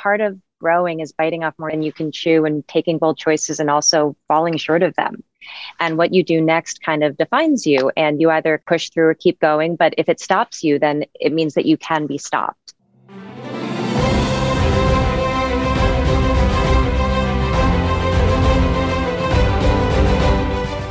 part of growing is biting off more than you can chew and taking bold choices and also falling short of them. And what you do next kind of defines you. And you either push through or keep going. But if it stops you, then it means that you can be stopped.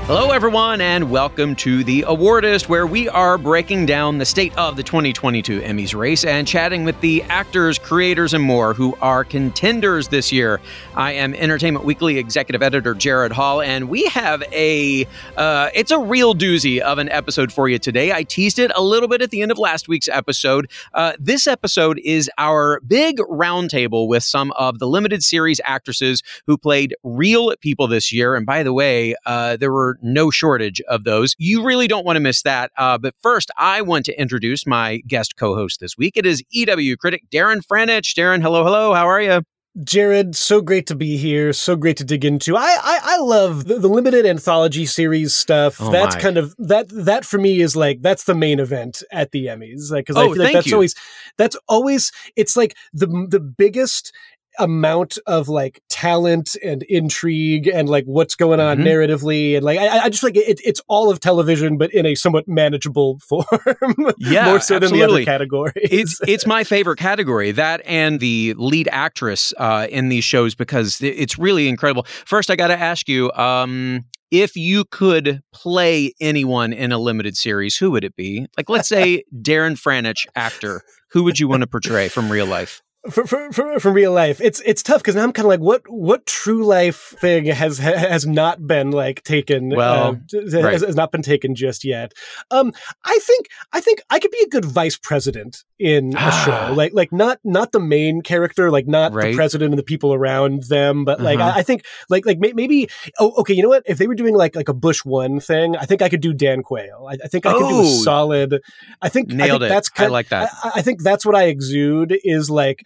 Hello, everyone, and welcome to the Awardist, where we are breaking down the state of the 2022 Emmys race and chatting with the actors, creators, and more who are contenders this year. I am Entertainment Weekly executive editor Gerrad Hall, and we have a uh, it's a real doozy of an episode for you today. I teased it a little bit at the end of last week's episode. Uh, this episode is our big roundtable with some of the limited series actresses who played real people this year. And by the way, uh, there were no shortage of those. You really don't want to miss that. Uh, but first, I want to introduce my guest co host this week. It is EW critic Darren Franich. Darren, hello, hello. How are you? Gerrad, so great to be here. So great to dig into. I I, I love the, the, limited anthology series stuff. Oh that's my. kind of that that for me is like that's the main event at the Emmys. Like because I Oh, feel like that's you. always that's always it's like the the biggest amount of like talent and intrigue and like what's going on Mhm. narratively and like I, I just like it, it's all of television but in a somewhat manageable form Yeah, more so than the other categories it's it's my favorite category that and the lead actress uh, in these shows because it's really incredible. First, I got to ask you um, if you could play anyone in a limited series, who would it be? Like, let's say Darren Franich, actor. Who would you want to portray from real life? For, for, for, from real life it's it's tough because now i'm kind of like what what true life thing has has not been like taken Well, uh, has, right. has not been taken just yet um i think i think i could be a good vice president in a Ah. show like like not not the main character like not Right. the president and the people around them but like Uh-huh. I, I think like like may, maybe oh okay you know what if they were doing like like a bush one thing i think i could do dan quayle i, I think i could do a Oh. solid i think I Nailed think it. that's I kind like that. I, I think that's what I exude is like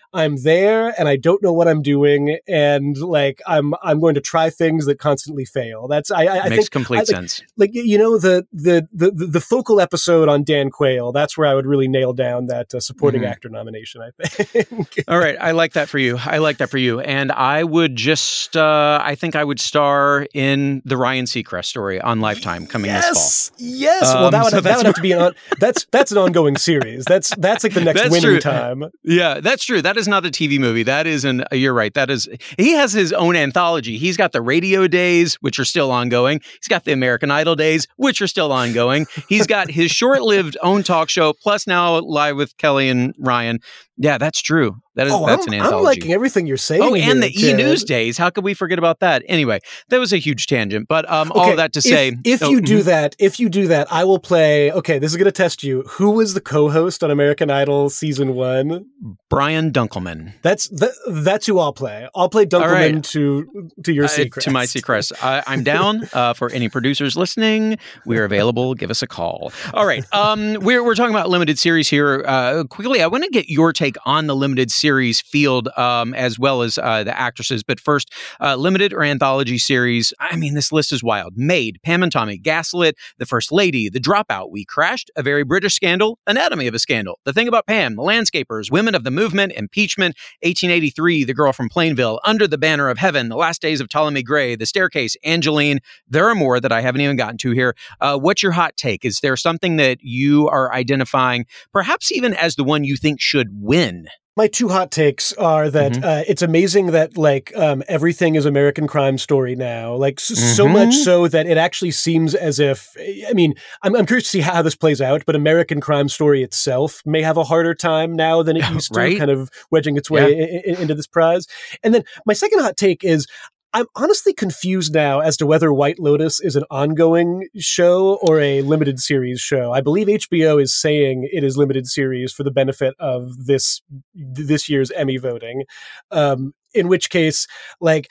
I'm there and I don't know what I'm doing and like I'm I'm going to try things that constantly fail. That's I I, I Makes think complete I, like, sense. like you know the, the the the focal episode on Dan Quayle. That's where I would really nail down that uh, supporting Mhm. actor nomination. I think. All right, I like that for you. I like that for you. And I would just, uh, I think I would star in the Ryan Seacrest story on Lifetime coming this fall. yes, Yes. well, Um, that would so that would have to be an on, that's that's an ongoing series. That's that's like the next That's winning true. time. Yeah, that's true. That is not a TV movie. That is an. Uh, you're right. That is. He has his own anthology. He's got the radio days, which are still ongoing. He's got the American Idol days, which are still ongoing. He's got his short-lived own talk show, plus now live with Kelly and Ryan. Yeah, that's true. That is. Oh, that's I'm, an I'm liking everything you're saying. Oh, and here, the E News days. How could we forget about that? Anyway, that was a huge tangent. But um, all Okay, of that to say, if, oh, you do mhm. that, if you do that, I will play. Okay, this is going to test you. Who was the co-host on American Idol season one? Brian Dunkleman. That's that, that's who I'll play. I'll play Dunkleman right. to to your Uh, Seacrest. to my Seacrest. I, I'm down uh, for any producers listening. We're available. Give us a call. All right. Um, we're, we're talking about limited series here. Uh, quickly, I want to get your take on the limited series field um, as well as uh, the actresses. But first, uh, limited or anthology series. I mean, this list is wild. Maid, Pam and Tommy, Gaslit, The First Lady, The Dropout, WeCrashed, A Very British Scandal, Anatomy of a Scandal, The Thing About Pam, The Landscapers, Women of the Movement, Impeachment, 1883, The Girl from Plainville, Under the Banner of Heaven, The Last Days of Ptolemy Gray, The Staircase, Angelyne. There are more that I haven't even gotten to here. Uh, what's your hot take? Is there something that you are identifying, perhaps even as the one you think should win? My two hot takes are that Mhm. uh, it's amazing that like um, everything is American Crime Story now, like s- so Mhm. much so that it actually seems as if. I mean, I'm, I'm curious to see how this plays out, but American Crime Story itself may have a harder time now than it used to, kind of wedging its way i- i- into this prize. And then my second hot take is. I'm honestly confused now as to whether White Lotus is an ongoing show or a limited series show. I believe HBO is saying it is limited series for the benefit of this this year's Emmy voting. Um, in which case, like,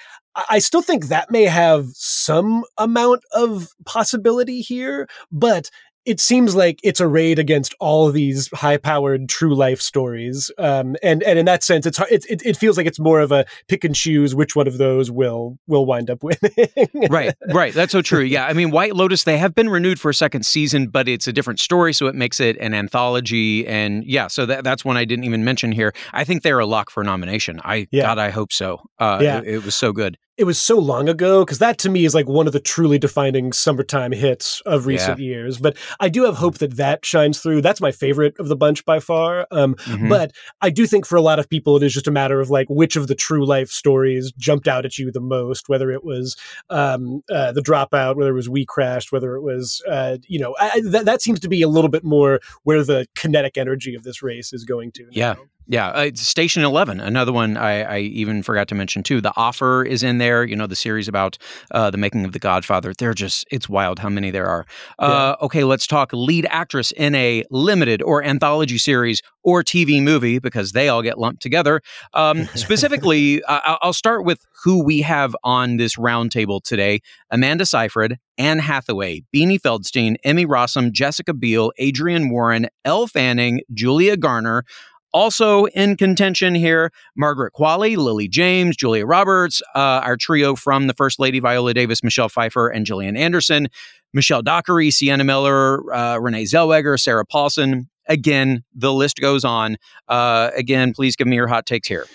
I still think that may have some amount of possibility here, but it seems like it's a raid against all of these high-powered true life stories, um, and and in that sense, it's it, it, it feels like it's more of a pick and choose which one of those will will wind up winning. right, right. That's so true. Yeah, I mean, White Lotus they have been renewed for a second season, but it's a different story, so it makes it an anthology. And yeah, so that, that's one I didn't even mention here. I think they're a lock for nomination. I yeah. God, I hope so. Uh, yeah, it, it was so good it was so long ago because that to me is like one of the truly defining summertime hits of recent yeah. years. But I do have hope that that shines through. That's my favorite of the bunch by far. Um, mm-hmm. But I do think for a lot of people, it is just a matter of like which of the true life stories jumped out at you the most, whether it was um, uh, the dropout, whether it was WeCrashed, whether it was, uh, you know, I, that, that seems to be a little bit more where the kinetic energy of this race is going to. Now. Yeah. Yeah, uh, Station Eleven, another one I, I, even forgot to mention too. The Offer is in there. You know, the series about uh, the making of The Godfather. They're just it's wild how many there are. Uh, yeah. Okay, let's talk lead actress in a limited or anthology series or TV movie because they all get lumped together. Um, specifically, I'll start with who we have on this roundtable today: Amanda Seyfried, Anne Hathaway, Beanie Feldstein, Emmy Rossum, Jessica Biel, Adrienne Warren, Elle Fanning, Julia Garner. Also in contention here, Margaret Qualley, Lily James, Julia Roberts, uh, our trio from the First Lady, Viola Davis, Michelle Pfeiffer, and Gillian Anderson, Michelle Dockery, Sienna Miller, uh, Renee Zellweger, Sarah Paulson. Again, the list goes on. Uh, again, please give me your hot takes here.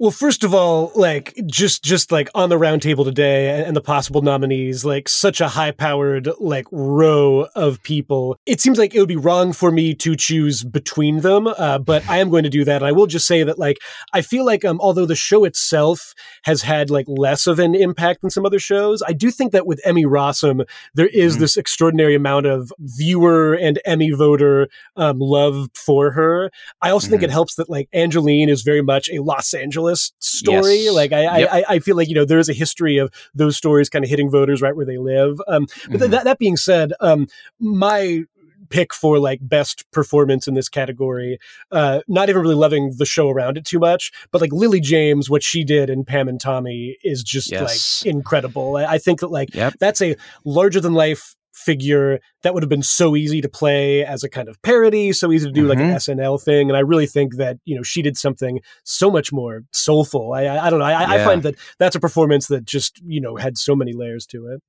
Well, first of all, like just just like on the roundtable today and, and, the possible nominees, like such a high powered like row of people. It seems like it would be wrong for me to choose between them, uh, but I am going to do that. And I will just say that like I feel like um, although the show itself has had like less of an impact than some other shows, I do think that with Emmy Rossum there is mm-hmm. this extraordinary amount of viewer and Emmy voter um, love for her. I also mm-hmm. think it helps that like Angelyne is very much a Los Angeles Angeles story. Yes. Like I, yep. I, I feel like you know there is a history of those stories kind of hitting voters right where they live. Um, but mm-hmm. th- that that being said, um, my pick for like best performance in this category. Uh, not even really loving the show around it too much, but like Lily James, what she did in Pam and Tommy is just yes. like incredible. I, I, think that like yep. that's a larger than life figure that would have been so easy to play as a kind of parody, so easy to do mm-hmm. like an mm-hmm. SNL thing. And I really think that you know she did something so much more soulful. I I, I don't know. I, yeah. I find that that's a performance that just you know had so many layers to it.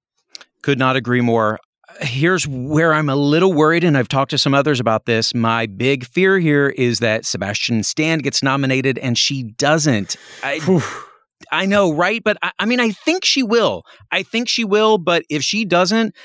Could not agree more. Here's where I'm a little worried, and I've talked to some others about this. My big fear here is that Sebastian Stan gets nominated and she doesn't. I, I know, right? But I, I, mean, I think she will. I think she will. But if she doesn't,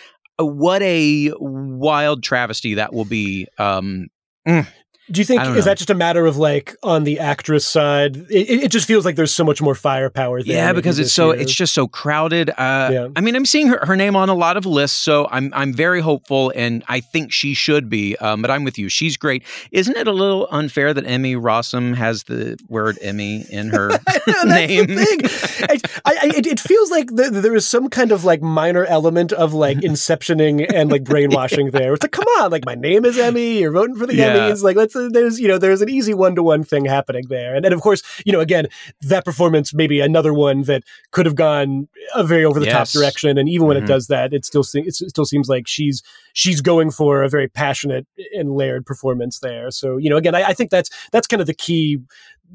what a wild travesty that will be. Um, mm. Do you think is that just a matter of like on the actress side? It, it just feels like there's so much more firepower. There yeah, because it's so year. it's just so crowded. Uh, yeah. I mean, I'm seeing her, her name on a lot of lists, so I'm I'm very hopeful, and I think she should be. Um, but I'm with you; she's great. Isn't it a little unfair that Emmy Rossum has the word Emmy in her name? I, I, it, it, feels like the, there is some kind of like minor element of like inceptioning and like brainwashing there. It's like, come on, like my name is Emmy. You're voting for the yeah. Emmys. Like, let's there's you know there's an easy one to one thing happening there, and then of course you know again that performance maybe another one that could have gone a very over the yes. top direction, and even when mm-hmm. it does that, it still it still seems like she's she's going for a very passionate and layered performance there. So you know again I, I think that's that's kind of the key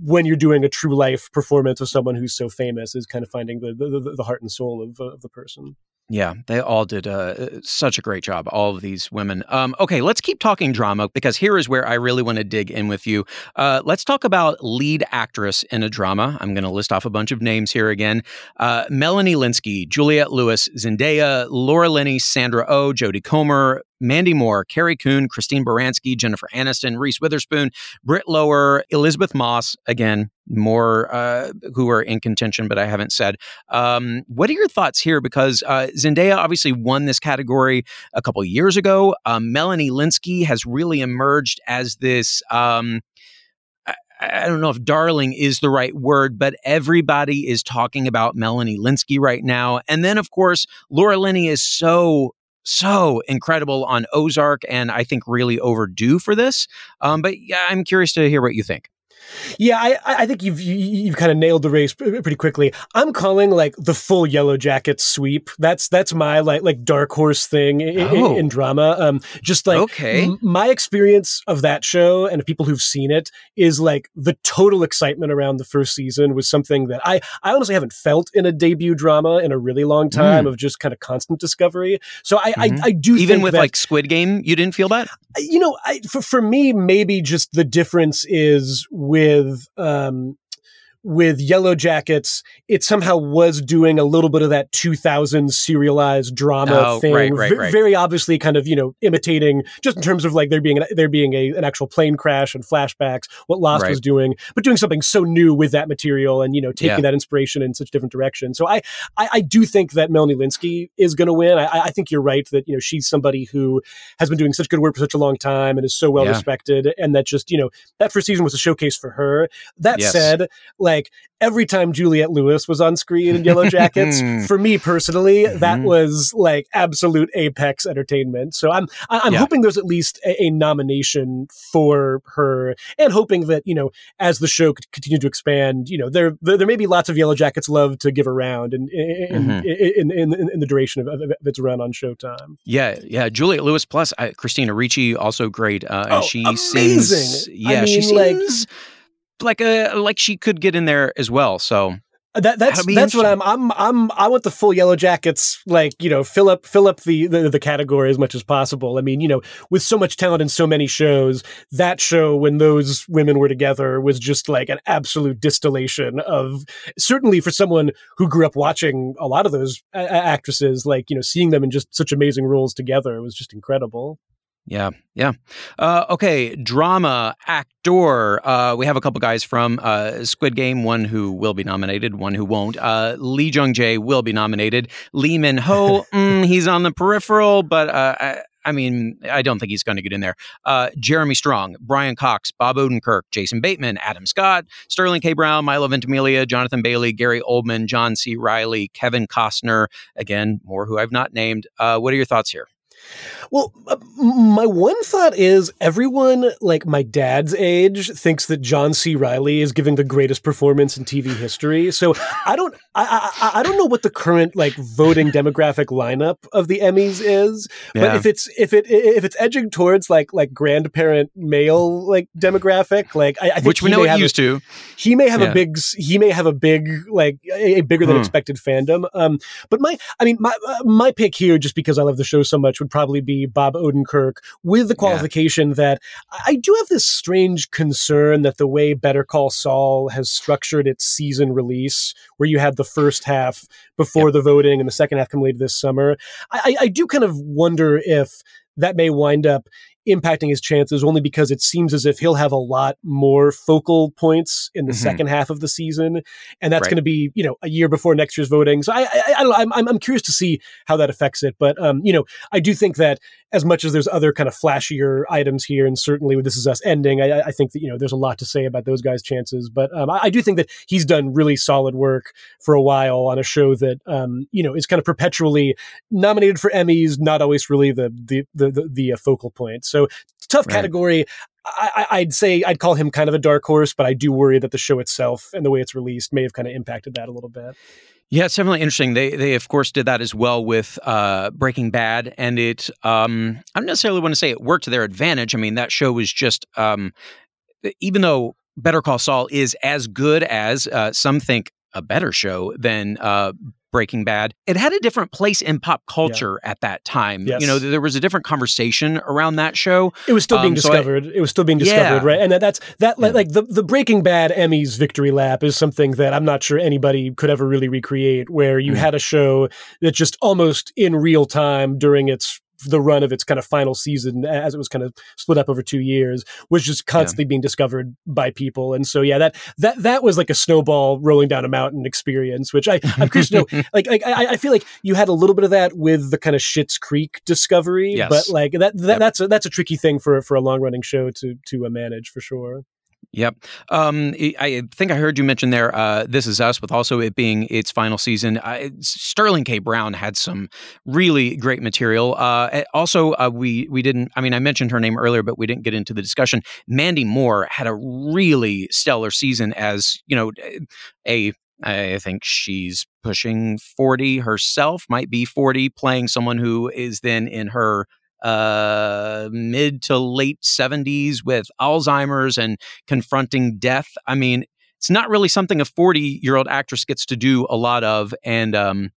when you're doing a true life performance of someone who's so famous is kind of finding the the, the heart and soul of, of the person. Yeah, they all did uh, such a great job, all of these women. Um, okay, let's keep talking drama because here is where I really want to dig in with you. Uh, let's talk about lead actress in a drama. I'm going to list off a bunch of names here again uh, Melanie Lynskey, Juliette Lewis, Zendaya, Laura Linney, Sandra O, oh, Jodie Comer, Mandy Moore, Carrie Coon, Christine Baranski, Jennifer Aniston, Reese Witherspoon, Britt Lower, Elisabeth Moss, again, more uh, who are in contention, but I haven't said. Um, what are your thoughts here? Because uh, Zendaya obviously won this category a couple years ago. Um, Melanie Lynskey has really emerged as this. Um, I don't know if darling is the right word, but everybody is talking about Melanie Lynskey right now. And then, of course, Laura Linney is so so incredible on Ozark, and I think really overdue for this. Um, but yeah, I'm curious to hear what you think. Yeah, I, I think you've you, have you have kind of nailed the race pretty quickly. I'm calling like the full Yellowjacket sweep. That's that's my like like dark horse thing in, oh. in, in drama. Um, just like okay. M- my experience of that show and people who've seen it is like the total excitement around the first season was something that I I honestly haven't felt in a debut drama in a really long time mm. of just kind of constant discovery. So I mm-hmm. I, I, do even with that, like Squid Game, you didn't feel that. You know, I, for for me, maybe just the difference is with um, with Yellowjackets, it somehow was doing a little bit of that 2000 serialized drama oh, thing. Right, right, right. Very obviously kind of, you know, imitating just in terms of like there being an, there being a, an actual plane crash and flashbacks, what Lost was doing, but doing something so new with that material and, you know, taking yeah. that inspiration in such different directions. So I, I, I do think that Melanie Lynskey is going to win. I, I, think you're right that, you know, she's somebody who has been doing such good work for such a long time and is so well yeah. respected. And that just, you know, that first season was a showcase for her. That yes. said, like, like every time Juliette Lewis was on screen in Yellowjackets, for me personally, mm-hmm. that was like absolute apex entertainment. So I'm I'm yeah. hoping there's at least a, a, nomination for her, and hoping that you know as the show continues to expand, you know there there, there may be lots of Yellowjackets love to give around in in, mm-hmm. in, in, in, in, the duration of, of, its run on Showtime. Yeah, yeah, Juliette Lewis plus uh, Christina Ricci also great, uh, and oh, she amazing. Seems, yeah, I mean, she seems. Like, like a like she could get in there as well. So uh, that, that's that's what I'm I'm I'm I want the full yellowjackets like you know fill up fill up the, the, the category as much as possible. I mean you know with so much talent in so many shows, that show when those women were together was just like an absolute distillation of certainly for someone who grew up watching a lot of those a- actresses like you know seeing them in just such amazing roles together was just incredible. Yeah, yeah. Uh, okay, drama actor. Uh, we have a couple guys from uh, Squid Game. One who will be nominated, one who won't. Uh, Lee Jung Jae will be nominated. Lee Min Ho, mm, he's on the peripheral, but uh, I, I, mean, I don't think he's going to get in there. Uh, Jeremy Strong, Brian Cox, Bob Odenkirk, Jason Bateman, Adam Scott, Sterling K. Brown, Milo Ventimiglia, Jonathan Bailey, Gary Oldman, John C. Reilly, Kevin Costner. Again, more who I've not named. what are your thoughts here? Well, uh, my one thought is everyone, like my dad's age, thinks that John C. Reilly is giving the greatest performance in TV history. So I don't, I, I, I don't know what the current like voting demographic lineup of the Emmys is, yeah. but if it's if it if it's edging towards like like grandparent male like demographic, like I, I think which we know it used a, to, he may have yeah. a big he may have a big like a, a bigger than hmm. expected fandom. Um, but my, I mean, my uh, my pick here, just because I love the show so much, would probably be Bob Odenkirk, with the qualification yeah. that I do have this strange concern that the way Better Call Saul has structured its season release, where you had the first half before yep. the voting and the second half come later this summer, I, I do kind of wonder if that may wind up impacting his chances only because it seems as if he'll have a lot more focal points in the mm-hmm. second half of the season, and that's right. going to be you know a year before next year's voting. So I I, I don't know, I'm I'm curious to see how that affects it, but um you know I do think that as much as there's other kind of flashier items here, and certainly with This Is Us ending, I, I think that you know there's a lot to say about those guys' chances. But um, I, I, do think that he's done really solid work for a while on a show that um, you know is kind of perpetually nominated for Emmys, not always really the the the, the, the uh, focal point. So tough right. category. I, would say I'd call him kind of a dark horse, but I do worry that the show itself and the way it's released may have kind of impacted that a little bit. Yeah, it's definitely interesting. They they of course did that as well with uh, Breaking Bad, and it um, I don't necessarily want to say it worked to their advantage. I mean, that show was just um, even though Better Call Saul is as good as uh, some think a better show than uh, Breaking Bad, it had a different place in pop culture yeah. at that time. Yes. You know, there was a different conversation around that show. It was still being um, discovered. So I, it was still being discovered, yeah. right? And that's that yeah. like the the Breaking Bad Emmys victory lap is something that I'm not sure anybody could ever really recreate where you mm. had a show that just almost in real time during its the run of its kind of final season as it was kind of split up over two years was just constantly yeah. being discovered by people and so yeah that that that was like a snowball rolling down a mountain experience which i i'm curious to know like, like I, I feel like you had a little bit of that with the kind of Schitt's Creek discovery yes. but like that, that yep. that's a that's a tricky thing for for a long running show to to uh, manage for sure Yep. Um, I think I heard you mention there, uh, This Is Us, with also it being its final season. Uh, Sterling K. Brown had some really great material. Uh, also, uh, we we didn't. I mean, I mentioned her name earlier, but we didn't get into the discussion. Mandy Moore had a really stellar season as you know a I think she's pushing 40 herself, might be 40, playing someone who is then in her uh, mid to late 70s with Alzheimer's and confronting death. I mean, it's not really something a 40 year old actress gets to do a lot of. And um,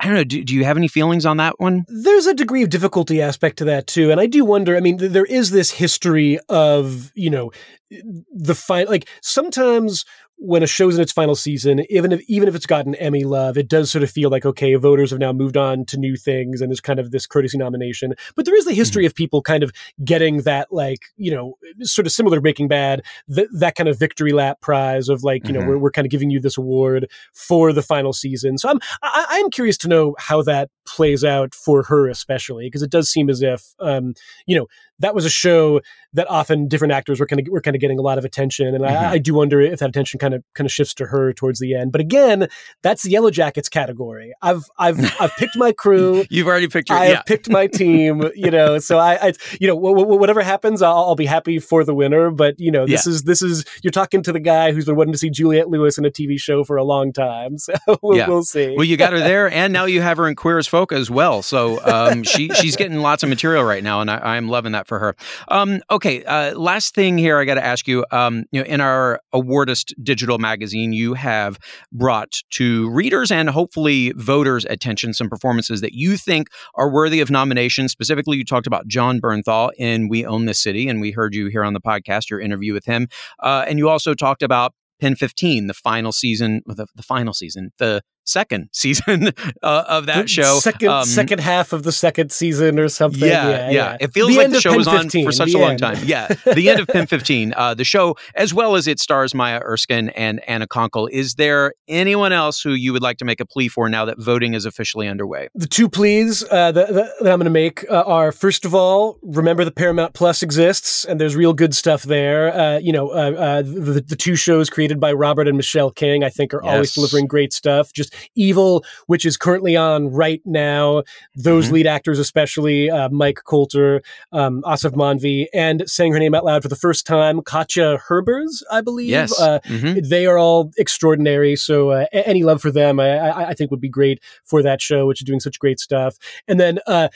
I don't know. Do, do, you have any feelings on that one? There's a degree of difficulty aspect to that too, and I do wonder. I mean, th- there is this history of you know the fight. Like sometimes when a show's in its final season, even if even if it's gotten Emmy love, it does sort of feel like okay, voters have now moved on to new things, and there's kind of this courtesy nomination. But there is the history mm-hmm. of people kind of getting that like you know sort of similar to Breaking Bad, th- that kind of victory lap prize of like you mm-hmm. know we're, we're kind of giving you this award for the final season. So I'm I, I'm curious to know how that plays out for her especially because it does seem as if um, you know that was a show that often different actors were kind of were kind of getting a lot of attention, and mm-hmm. I, I, do wonder if that attention kind of kind of shifts to her towards the end. But again, that's the Yellowjackets category. I've I've I've picked my crew. You've already picked your. I have picked my team. You know, so I, I you know w- w- whatever happens, I'll, I'll, be happy for the winner. But you know, this yeah. is this is you're talking to the guy who's been wanting to see Juliette Lewis in a TV show for a long time. So we'll, yeah. we'll see. Well, you got her there, and now you have her in Queer as As well. So um, she she's getting lots of material right now, and I, I'm loving that for her. Um, okay, uh, last thing here, I got to ask you. Um, you know, in our Awardist digital magazine, you have brought to readers and hopefully voters' attention some performances that you think are worthy of nomination. Specifically, you talked about Jon Bernthal in "We Own This City," and we heard you here on the podcast, your interview with him, uh, and you also talked about Pen 15, the final season, the, the final season, the second season uh, of that show. Second um, second half of the second season or something. Yeah, yeah. yeah. It feels the like the show was on for such a long time. Yeah, the end of Pen 15. Uh, the show, as well as it stars Maya Erskine and Anna Konkle. Is there anyone else who you would like to make a plea for now that voting is officially underway? The two pleas uh, that, that, I'm going to make uh, are first of all, remember the Paramount Plus exists and there's real good stuff there. Uh, you know, uh, the, the two shows created by Robert and Michelle King, I think, are yes. always delivering great stuff. Just Evil, which is currently on right now. Those mm-hmm. lead actors, especially uh, Mike Colter, um, Aasif Mandvi, and saying her name out loud for the first time, Katja Herbers, I believe. Yes. Uh, mm-hmm. They are all extraordinary. So uh, any love for them, I, I, I, think, would be great for that show, which is doing such great stuff. And then uh,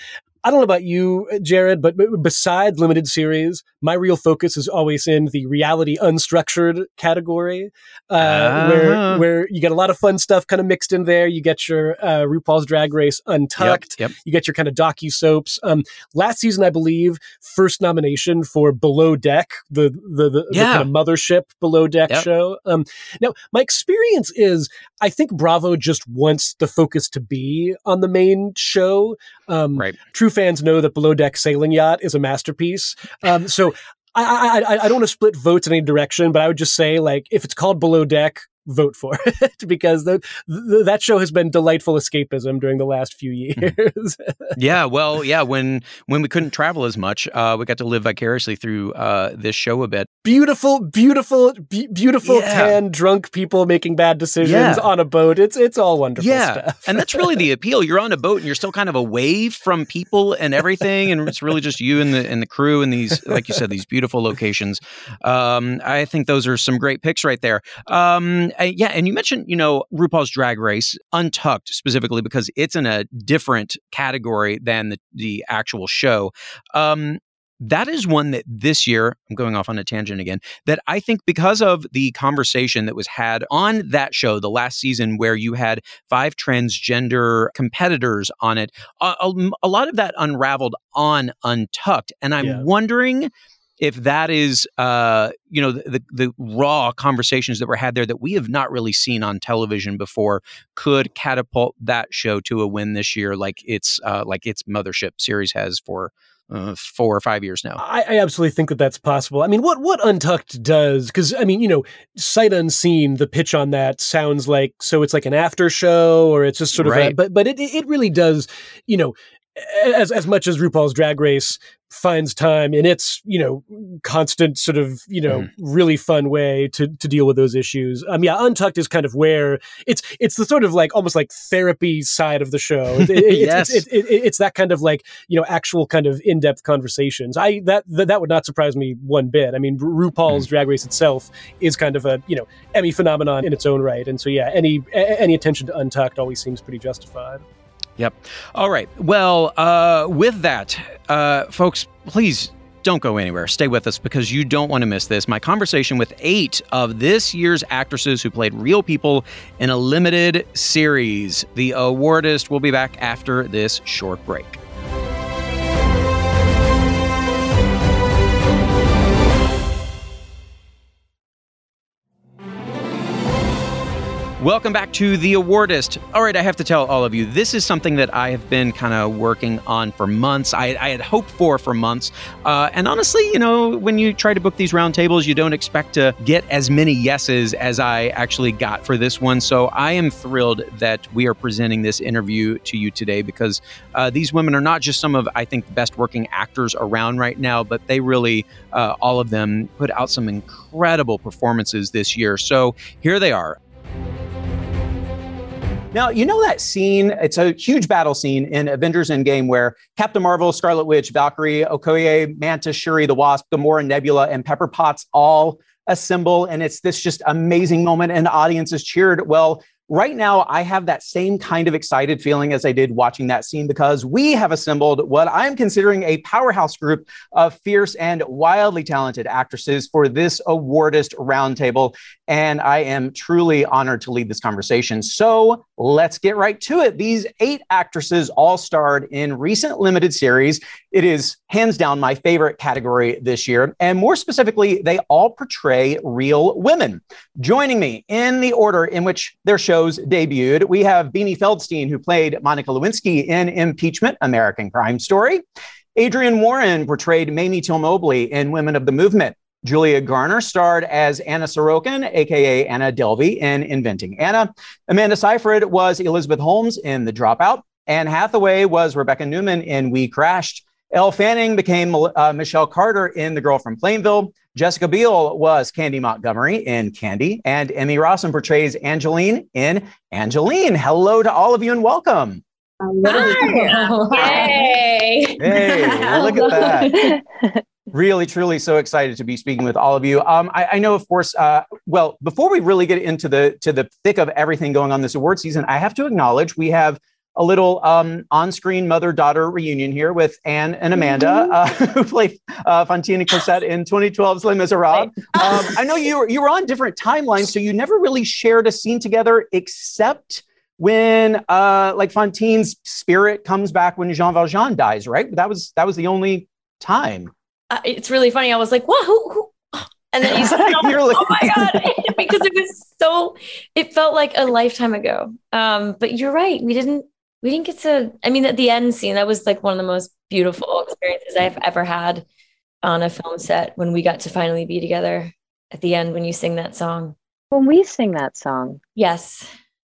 I don't know about you, Gerrad, but besides limited series, my real focus is always in the reality unstructured category, uh, uh-huh. where where you get a lot of fun stuff kind of mixed in there. You get your uh, RuPaul's Drag Race Untucked. Yep, yep. You get your kind of docu soaps. Um, last season, I believe, first nomination for Below Deck, the the, the, yeah. the kind of mothership Below Deck yep. show. Um, now, my experience is, I think Bravo just wants the focus to be on the main show. Um, right. True fans know that Below Deck Sailing Yacht is a masterpiece. Um, so I, I, I, don't want to split votes in any direction, but I would just say, like, if it's called Below Deck, vote for it because the, the, that show has been delightful escapism during the last few hmm. years. yeah, well, yeah, when when we couldn't travel as much, uh, we got to live vicariously through uh, this show a bit. Beautiful, beautiful, beautiful yeah. tan drunk people making bad decisions yeah. on a boat. It's it's all wonderful yeah. stuff. and that's really the appeal. You're on a boat and you're still kind of away from people and everything, and it's really just you and the and the crew and these, like you said, these beautiful locations. Um, I think those are some great picks right there. Um, uh, yeah, and you mentioned, you know, RuPaul's Drag Race, Untucked specifically because it's in a different category than the, the actual show. Um, that is one that this year, I'm going off on a tangent again, that I think because of the conversation that was had on that show, the last season, where you had five transgender competitors on it, a, a, a lot of that unraveled on Untucked. And I'm yeah. wondering if that is uh, you know the, the raw conversations that were had there that we have not really seen on television before could catapult that show to a win this year like its uh, like its mothership series has for uh, four or five years now. I, I, absolutely think that that's possible. I mean, what what Untucked does, because I mean, you know, sight unseen, the pitch on that sounds like so it's like an after show or it's just sort of, right. a, but but it it really does, you know, as as much as RuPaul's Drag Race finds time in its you know constant sort of you know mm. really fun way to to deal with those issues um yeah untucked is kind of where it's it's the sort of like almost like therapy side of the show it, it, yes. it's, it, it's that kind of like you know actual kind of in-depth conversations i that that, that would not surprise me one bit i mean rupaul's mm. drag race itself is kind of a you know emmy phenomenon in its own right and so yeah any any attention to untucked always seems pretty justified Yep. All right. Well, uh, with that, uh, folks, please don't go anywhere. Stay with us because you don't want to miss this. My conversation with eight of this year's actresses who played real people in a limited series. The awardist will be back after this short break. Welcome back to The Awardist. All right, I have to tell all of you, this is something that I have been kind of working on for months. I, I had hoped for for months. Uh, and honestly, you know, when you try to book these roundtables, you don't expect to get as many yeses as I actually got for this one. So I am thrilled that we are presenting this interview to you today because uh, these women are not just some of, I think, the best working actors around right now, but they really, uh, all of them, put out some incredible performances this year. So here they are. Now, you know that scene, it's a huge battle scene in Avengers Endgame where Captain Marvel, Scarlet Witch, Valkyrie, Okoye, Mantis, Shuri, the Wasp, Gamora, Nebula, and Pepper Potts all assemble. And it's this just amazing moment, and the audience is cheered. Well, right now I have that same kind of excited feeling as I did watching that scene because we have assembled what I'm considering a powerhouse group of fierce and wildly talented actresses for this awardist roundtable. And I am truly honored to lead this conversation. So let's get right to it. These eight actresses all starred in recent limited series. It is hands down my favorite category this year. And more specifically, they all portray real women. Joining me in the order in which their shows debuted, we have Beanie Feldstein, who played Monica Lewinsky in Impeachment, American Crime Story. Adrienne Warren portrayed Mamie Till Mobley in Women of the Movement. Julia Garner starred as Anna Sorokin, aka Anna Delvey, in Inventing Anna. Amanda Seyfried was Elizabeth Holmes in The Dropout. Anne Hathaway was Rebekah Neumann in WeCrashed. Elle Fanning became uh, Michelle Carter in The Girl from Plainville. Jessica Biel was Candy Montgomery in Candy, and Emmy Rossum portrays Angelyne in Angelyne. Hello to all of you and welcome. Hi. Yay! Hey, look at that. really, truly so excited to be speaking with all of you. Um, I, I, know, of course, uh, well, before we really get into the to the thick of everything going on this award season, I have to acknowledge we have a little um, on-screen mother-daughter reunion here with Anne and Amanda, mm-hmm. uh, who play uh, Fantine and Cosette in 2012's Les Miserables. Um, I know you were, you were on different timelines, so you never really shared a scene together, except when uh, like Fantine's spirit comes back when Jean Valjean dies, right? That was that was the only time uh, it's really funny. I was like, "What? Who?" who? And then you said, oh, "Oh my god!" because it was so. It felt like a lifetime ago. Um, but you're right. We didn't. We didn't get to. I mean, at the end scene, that was like one of the most beautiful experiences I've ever had on a film set when we got to finally be together at the end when you sing that song. When we sing that song, yes.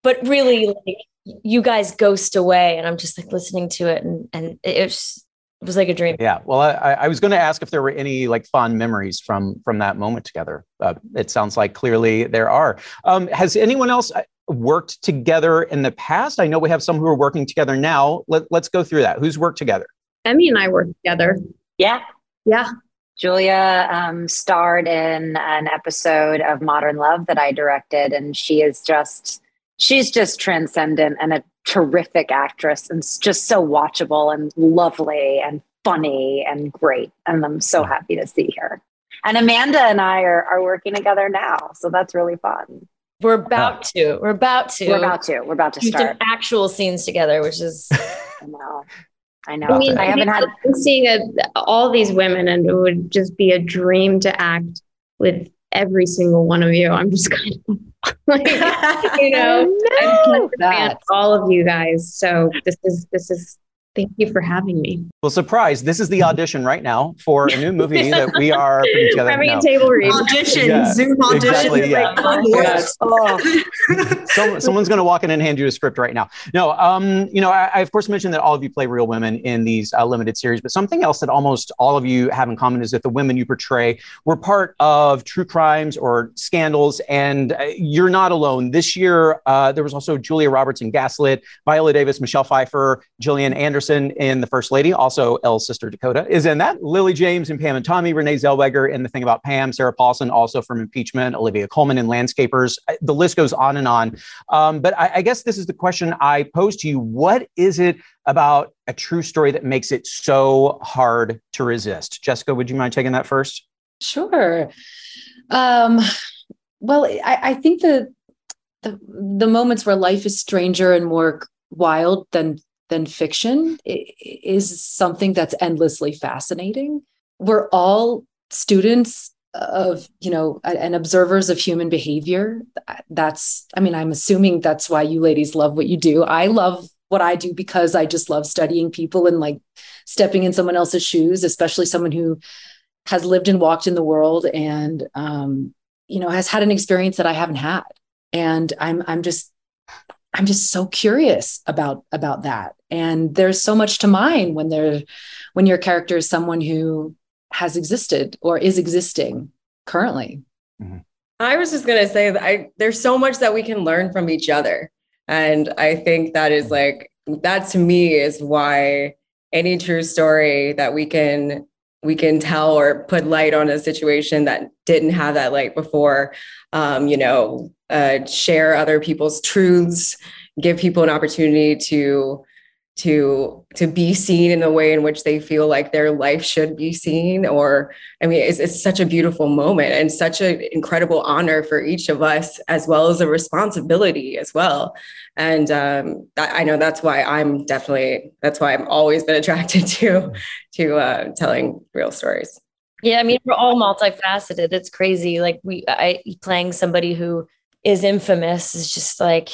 But really, like you guys ghost away, and I'm just like listening to it, and and it was it was like a dream. Yeah. Well, I, I was going to ask if there were any like fond memories from from that moment together. Uh, it sounds like clearly there are. Um, has anyone else uh, worked together in the past? I know we have some who are working together now. Let, let's go through that. Who's worked together? Emmy and I worked together. Yeah. Yeah. Julia um, starred in an episode of Modern Love that I directed, and she is just she's just transcendent and a terrific actress and just so watchable and lovely and funny and great. And I'm so happy to see her. And Amanda and I are, are working together now. So that's really fun. We're about to. We're about to. We're about to. We're about to start. some actual scenes together, which is. I know. I know. I, mean, I haven't had. Seeing a, all these women, and it would just be a dream to act with every single one of you. I'm just kind of like, you know, I'm fan all of you guys. So this is this is Thank you for having me. Well, surprise! This is the audition right now for a new movie that we are putting together. Having a table read. Audition, yeah, Zoom audition. Exactly, yeah. oh, yes. oh. so, someone's going to walk in and hand you a script right now. No, um, you know, I, I, of course mentioned that all of you play real women in these uh, limited series, but something else that almost all of you have in common is that the women you portray were part of true crimes or scandals, and uh, you're not alone. This year, uh, there was also Julia Roberts in Gaslit, Viola Davis, Michelle Pfeiffer, Gillian Anderson. Anderson in The First Lady, also Elle's sister Dakota, is in that. Lily James and Pam and Tommy, Renee Zellweger in The Thing About Pam, Sarah Paulson also from Impeachment, Olivia Colman in Landscapers. The list goes on and on. Um, but I, I guess this is the question I pose to you. What is it about a true story that makes it so hard to resist? Jessica, would you mind taking that first? Sure. Um, well, I, I think the, the the moments where life is stranger and more wild than than fiction is something that's endlessly fascinating. We're all students of you know and observers of human behavior. That's i mean i'm assuming that's why you ladies love what you do. I love what i do because i just love studying people and like stepping in someone else's shoes especially someone who has lived and walked in the world and um, you know has had an experience that i haven't had. And i'm i'm just i'm just so curious about about that and there's so much to mine when there when your character is someone who has existed or is existing currently. Mm-hmm. i was just going to say that I, there's so much that we can learn from each other. And i think that is like that to me is why any true story that we can we can tell or put light on a situation that didn't have that light before um, you know uh, share other people's truths give people an opportunity to to to be seen in the way in which they feel like their life should be seen or i mean it's, it's such a beautiful moment and such an incredible honor for each of us as well as a responsibility as well. And um, i know that's why i'm definitely that's why i've always been attracted to to uh, telling real stories. Yeah i mean we're all multifaceted. It's crazy. Like we i playing somebody who is infamous is just like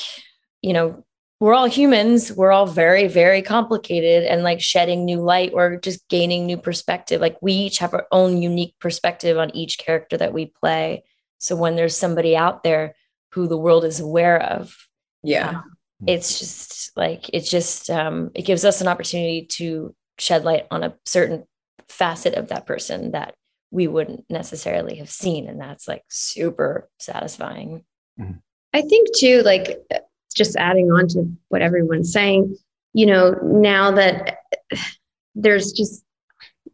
you know we're all humans. We're all very very complicated and like shedding new light or just gaining new perspective. Like we each have our own unique perspective on each character that we play. So when there's somebody out there who the world is aware of yeah. um, it's just like it's just um it gives us an opportunity to shed light on a certain facet of that person that we wouldn't necessarily have seen. And that's like super satisfying. Mm-hmm. i think too like just adding on to what everyone's saying, you know, now that there's just,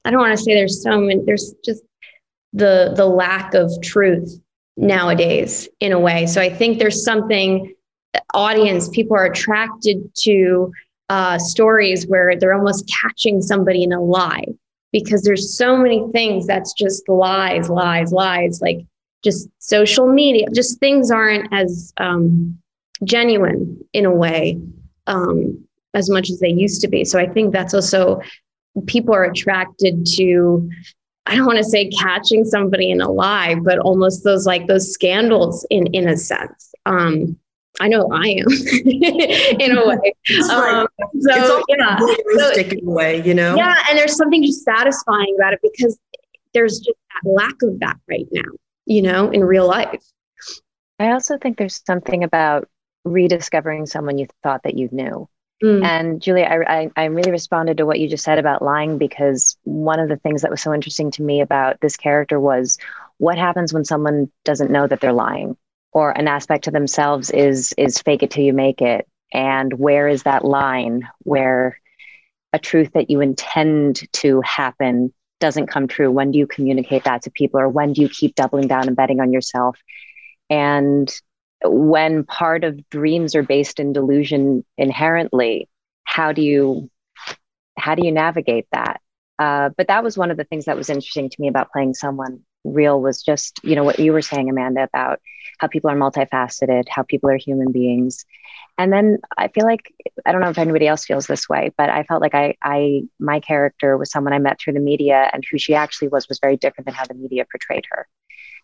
I don't want to say there's so many, there's just the the lack of truth nowadays in a way. So I think there's something audience people are attracted to uh, stories where they're almost catching somebody in a lie because there's so many things that's just lies, lies, lies. Like just social media, just things aren't as um, genuine in a way um, as much as they used to be. So I think that's also people are attracted to I don't want to say catching somebody in a lie, but almost those like those scandals in in a sense. Um, I know I am in a way. Um, so it's yeah, realistic so, in a way, you know. Yeah, and there's something just satisfying about it because there's just that lack of that right now, you know, in real life. I also think there's something about rediscovering someone you thought that you knew. Mm. And Julia, I, I, I, really responded to what you just said about lying because one of the things that was so interesting to me about this character was what happens when someone doesn't know that they're lying or an aspect to themselves is is fake it till you make it and where is that line where a truth that you intend to happen doesn't come true when do you communicate that to people or when do you keep doubling down and betting on yourself and when part of dreams are based in delusion inherently how do you how do you navigate that? Uh, but that was one of the things that was interesting to me about playing someone real was just you know what you were saying amanda about how people are multifaceted how people are human beings. And then i feel like i don't know if anybody else feels this way but i felt like i i my character was someone i met through the media and who she actually was was very different than how the media portrayed her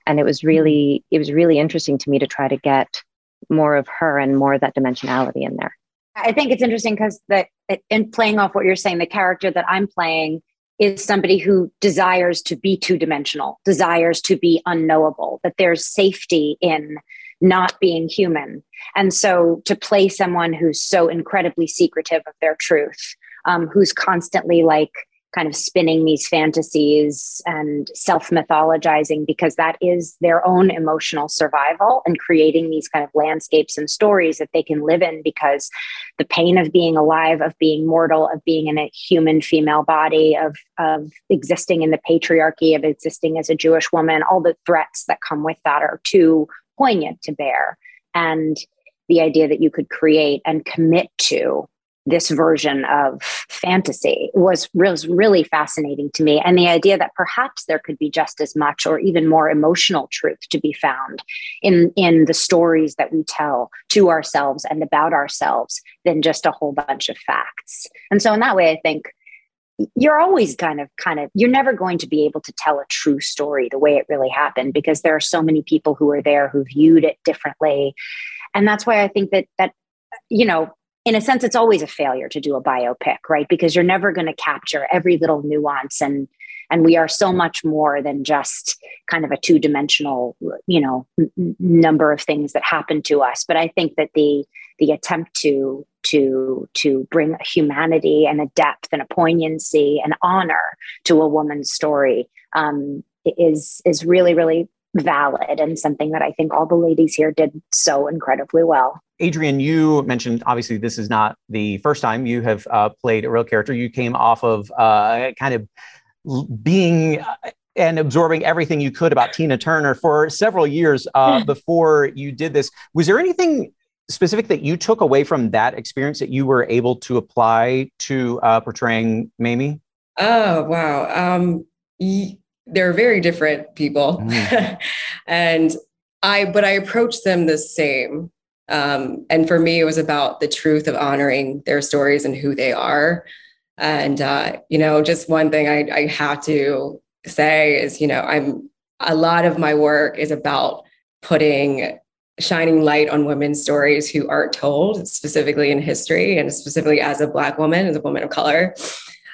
and it was really it was really interesting to me to try to get more of her and more of that dimensionality in there I think it's interesting because that in playing off what you're saying, the character that I'm playing is somebody who desires to be two dimensional, desires to be unknowable, that there's safety in not being human. And so to play someone who's so incredibly secretive of their truth, um, who's constantly like kind of spinning these fantasies and self mythologizing because that is their own emotional survival and creating these kind of landscapes and stories that they can live in because the pain of being alive, of being mortal, of being in a human female body, of, of existing in the patriarchy, of existing as a Jewish woman, all the threats that come with that are too poignant to bear. And the idea that you could create and commit to this version of fantasy was, was really fascinating to me. And the idea that perhaps there could be just as much or even more emotional truth to be found in, in the stories that we tell to ourselves and about ourselves than just a whole bunch of facts. And so, in that way, I think you're always kind of kind of you're never going to be able to tell a true story the way it really happened because there are so many people who are there who viewed it differently and that's why i think that that you know in a sense, it's always a failure to do a biopic, right? Because you're never going to capture every little nuance and and we are so much more than just kind of a two-dimensional you know number of things that happen to us but i think that the the attempt to to to bring humanity and a depth and a poignancy and honor to a woman's story um, is is really really valid and something that I think all the ladies here did so incredibly well. Adrienne, you mentioned obviously this is not the first time you have uh, played a real character. You came off of uh, kind of being uh, and absorbing everything you could about Tina Turner for several years uh, before you did this. Was there anything specific that you took away from that experience that you were able to apply to uh, portraying Mamie? Oh wow. Um, y- they're very different people. Mm. and i but i approached them the same. Um, and for me it was about the truth of honoring their stories and who they are. And uh, you know just one thing I, I have to say is you know i'm a lot of my work is about putting shining light on women's stories who aren't told specifically in history and specifically as a black woman as a woman of color.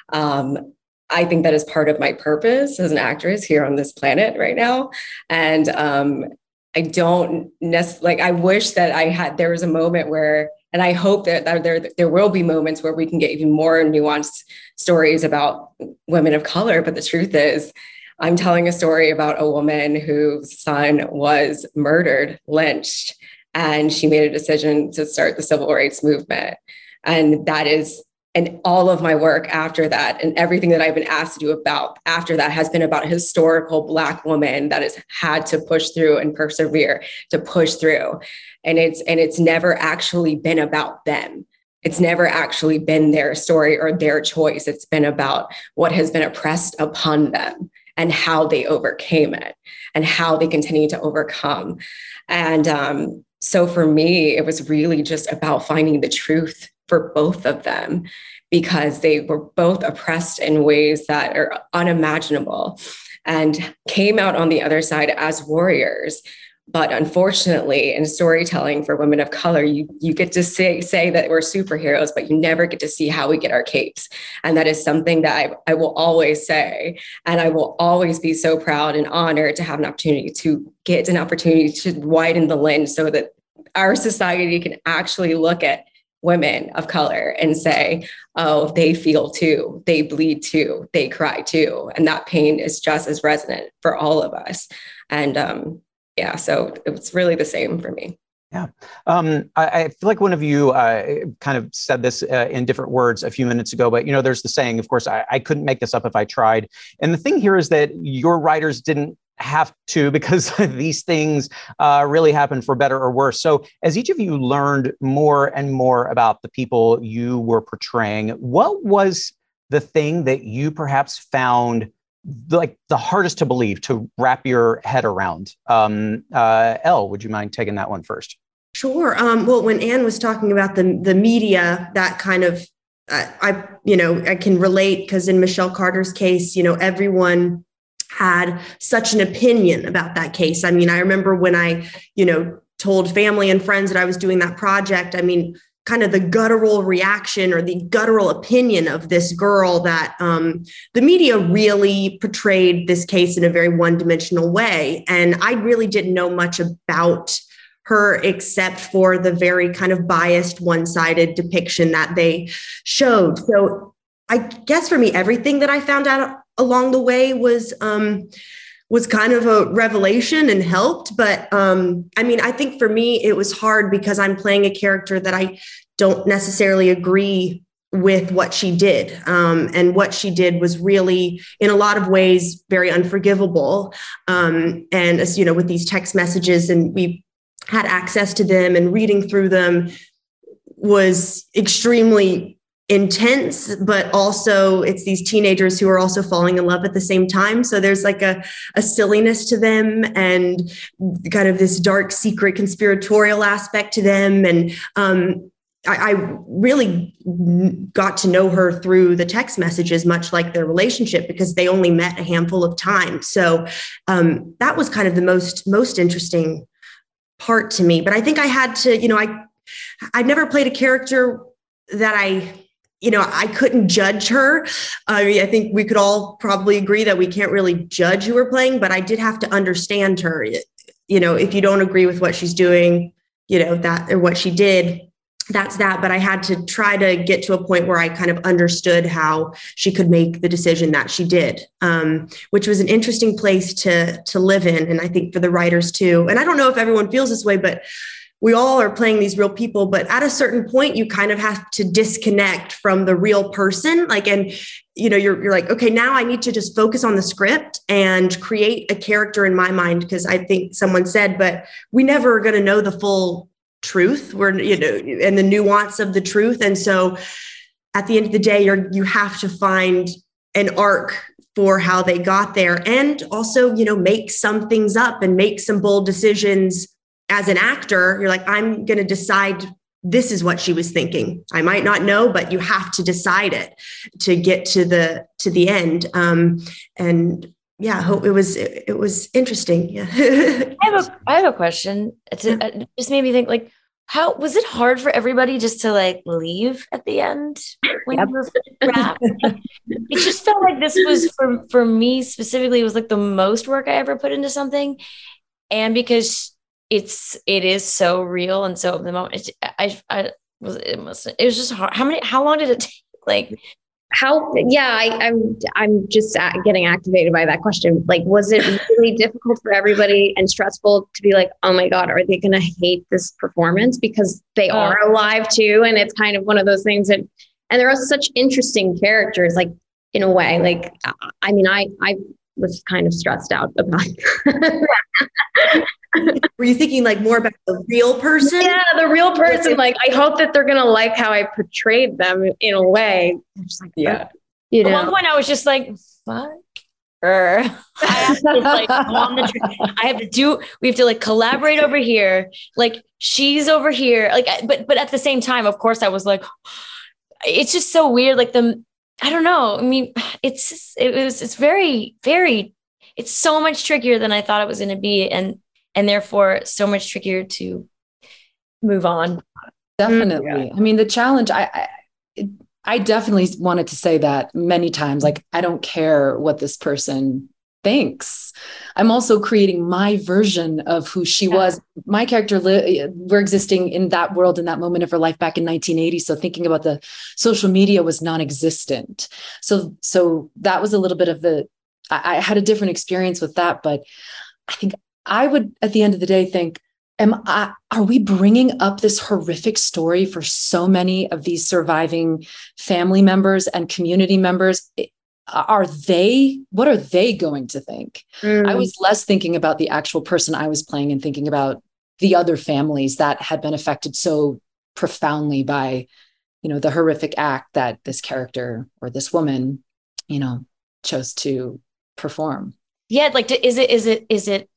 Um, I think that is part of my purpose as an actress here on this planet right now. And um, I don't necessarily like, I wish that I had, there was a moment where, and I hope that there, there will be moments where we can get even more nuanced stories about women of color. But the truth is, I'm telling a story about a woman whose son was murdered, lynched, and she made a decision to start the civil rights movement. And that is and all of my work after that and everything that I've been asked to do about after that has been about historical black woman that has had to push through and persevere to push through. And it's and it's never actually been about them. It's never actually been their story or their choice. It's been about what has been oppressed upon them and how they overcame it and how they continue to overcome. And um, so for me, it was really just about finding the truth for both of them because they were both oppressed in ways that are unimaginable and came out on the other side as warriors. But unfortunately in storytelling for women of color you you get to say say that we're superheroes but you never get to see how we get our capes. And that is something that I, I will always say. And i will always be so proud and honored to have an opportunity to get an opportunity to widen the lens so that our society can actually look at women of color and say, oh, they feel too, they bleed too, they cry too. And that pain is just as resonant for all of us. And um, yeah, so it's really the same for me. Yeah. Um, I, I, feel like one of you uh, kind of said this uh, in different words a few minutes ago, but you know, there's the saying, of course, I, I couldn't make this up if I tried. And the thing here is that your writers didn't have to because these things uh, really happen for better or worse. So, as each of you learned more and more about the people you were portraying, what was the thing that you perhaps found like the hardest to believe to wrap your head around? Um, uh, Elle, would you mind taking that one first? Sure. Um, well, when Anne was talking about the the media, that kind of uh, I you know I can relate because in Michelle Carter's case, you know everyone had such an opinion about that case. I mean, I remember when I, you know, told family and friends that I was doing that project. I mean, kind of the guttural reaction or the guttural opinion of this girl that um, the media really portrayed this case in a very one dimensional way. And I really didn't know much about her except for the very kind of biased one sided depiction that they showed. So I guess for me, everything that I found out along the way was. Um, was kind of a revelation and helped. But um, I mean, I think for me, it was hard because I'm playing a character that I don't necessarily agree with what she did. Um, and what she did was really, in a lot of ways, very unforgivable. Um, and as you know, with these text messages, and we had access to them and reading through them was extremely intense but also it's these teenagers who are also falling in love at the same time so there's like a, a silliness to them and kind of this dark secret conspiratorial aspect to them and um, I, I really got to know her through the text messages, much like their relationship, because they only met a handful of times. So um, that was kind of the most most interesting part to me. But I think I had to, you know, I I'd never played a character that I you know, I couldn't judge her. I mean, I think we could all probably agree that we can't really judge who we're playing, but I did have to understand her. You know, if you don't agree with what she's doing, you know, that or what she did, that's that. But I had to try to get to a point where I kind of understood how she could make the decision that she did, um, which was an interesting place to to live in, and I think for the writers too. And I don't know if everyone feels this way, but we all are playing these real people but at a certain point you kind of have to disconnect from the real person. Like and you know you're, you're like okay now i need to just focus on the script and create a character in my mind because i think someone said but we never are going to know the full truth. We're you know and the nuance of the truth. And so at the end of the day you're you have to find an arc for how they got there and also you know make some things up and make some bold decisions as an actor, you're like, I'm going to decide this is what she was thinking. I might not know, but you have to decide it to get to the to the end. Um, and yeah, hope it was it, it was interesting. Yeah. I have a I have a question. It's a, it just made me think like how was it hard for everybody just to like leave at the end when yep. you were wrapped? it just felt like this was for for me specifically it was like the most work I ever put into something. And because it's it is so real and so the moment I I was it must it was just hard. How many how long did it take? Like how yeah I, i'm i'm just uh, getting activated by that question like was it really difficult for everybody and stressful to be like oh my god are they going to hate this performance because they oh. are alive too and it's kind of one of those things that and there are such interesting characters like in a way like i mean i i was kind of stressed out about Were you thinking like more about the real person? Yeah, the real person. Like, I hope that they're gonna like how I portrayed them in a way. just like, yeah. You know? At one point, I was just like, "Fuck." I have to like I have to do we have to like collaborate over here. Like she's over here. Like but but at the same time, of course, I was like, it's just so weird. Like the I don't know. I mean, it's just, it was it's very, very it's so much trickier than I thought it was gonna be. And and therefore so much trickier to move on. Definitely. Yeah. I mean, the challenge, I, I, I definitely wanted to say that many times. Like, I don't care what this person thinks. I'm also creating my version of who she yeah. was. My character, li- we're existing in that world in that moment of her life back in 1980. So thinking about the social media was non-existent. So, so that was a little bit of the. I, I had a different experience with that, but I think I would, at the end of the day, think, am I, are we bringing up this horrific story for so many of these surviving family members and community members? Are they, what are they going to think? Mm. I was less thinking about the actual person I was playing and thinking about the other families that had been affected so profoundly by, you know, the horrific act that this character or this woman, you know, chose to perform. Yeah, like is it is it is it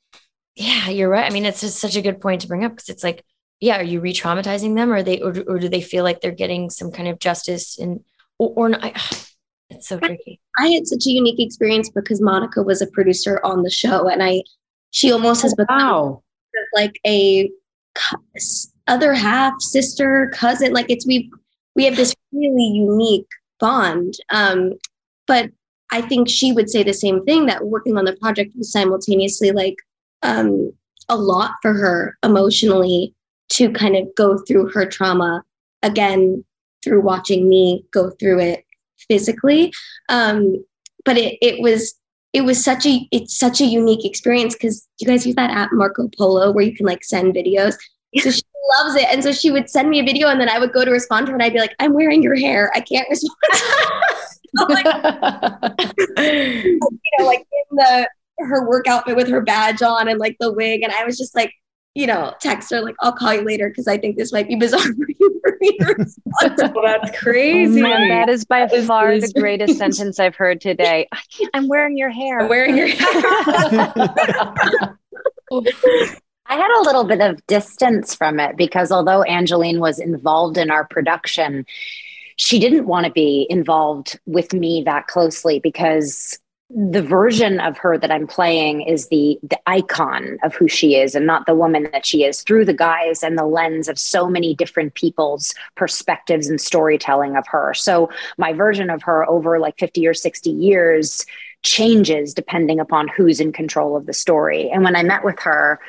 yeah, you're right. I mean, it's just such a good point to bring up because it's like, yeah, are you re-traumatizing them, or they, or, or do they feel like they're getting some kind of justice and, or, or not? It's so tricky. I had such a unique experience because Monica was a producer on the show, and I, she almost has become wow. like a other half, sister, cousin. Like it's we we have this really unique bond. Um, but I think she would say the same thing that working on the project was simultaneously like um, a lot for her emotionally to kind of go through her trauma again through watching me go through it physically. Um, but it, it was it was such a it's such a unique experience because you guys use that app Marco Polo where you can like send videos. So she loves it. And so she would send me a video and then I would go to respond to her and I'd be like, I'm wearing your hair. I can't respond. like, you know, like in the her work outfit with her badge on and like the wig. And I was just like, you know, text her like, I'll call you later because I think this might be bizarre for you for me to respond. well, that's crazy. Man, that is by that far is, the greatest sentence I've heard today. I am wearing your hair. I'm wearing your hair. I had a little bit of distance from it because although Angelyne was involved in our production, she didn't want to be involved with me that closely because the version of her that I'm playing is the the icon of who she is and not the woman that she is through the guise and the lens of so many different people's perspectives and storytelling of her. So my version of her over like 50 or 60 years changes depending upon who's in control of the story. And when I met with her,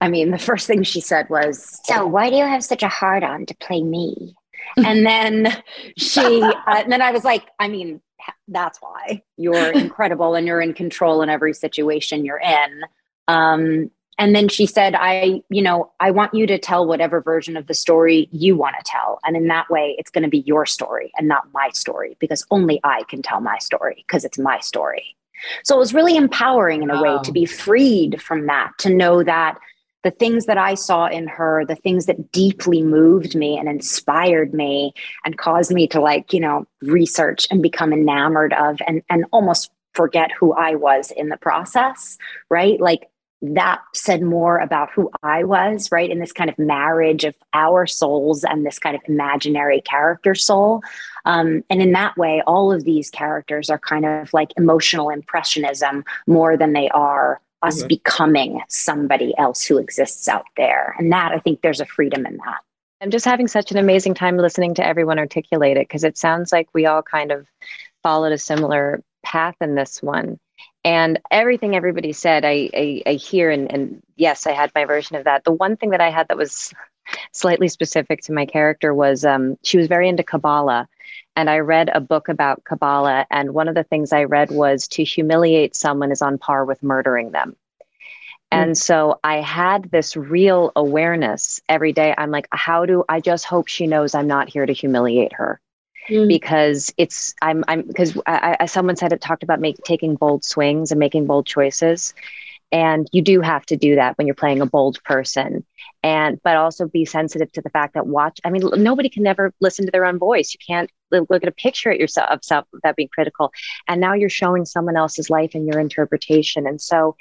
I mean, the first thing she said was, "So, why do you have such a hard on to play me?" And then she, uh, and then I was like, I mean, that's why you're incredible and you're in control in every situation you're in. Um, and then she said, I, you know, I want you to tell whatever version of the story you want to tell. And in that way, it's going to be your story and not my story because only I can tell my story because it's my story. So it was really empowering in a wow. way to be freed from that, to know that the things that I saw in her, the things that deeply moved me and inspired me and caused me to like, you know, research and become enamored of and, and almost forget who I was in the process, right? Like that said more about who I was, right? In this kind of marriage of our souls and this kind of imaginary character soul. Um, and in that way, all of these characters are kind of like emotional impressionism more than they are us mm-hmm. becoming somebody else who exists out there. And that, I think there's a freedom in that. I'm just having such an amazing time listening to everyone articulate it because it sounds like we all kind of followed a similar path in this one. And everything everybody said, I, I, I hear, and, and yes, I had my version of that. The one thing that I had that was slightly specific to my character was um, she was very into Kabbalah and I read a book about Kabbalah. And one of the things I read was to humiliate someone is on par with murdering them. And hmm. so I had this real awareness every day. I'm like, how do I just hope she knows I'm not here to humiliate her? Mm. Because it's I'm I'm because I, I, someone said it talked about make, taking bold swings and making bold choices, and you do have to do that when you're playing a bold person. And but also be sensitive to the fact that watch i mean nobody can never listen to their own voice. You can't look at a picture at yourself of self that being critical. And now you're showing someone else's life and your interpretation. And so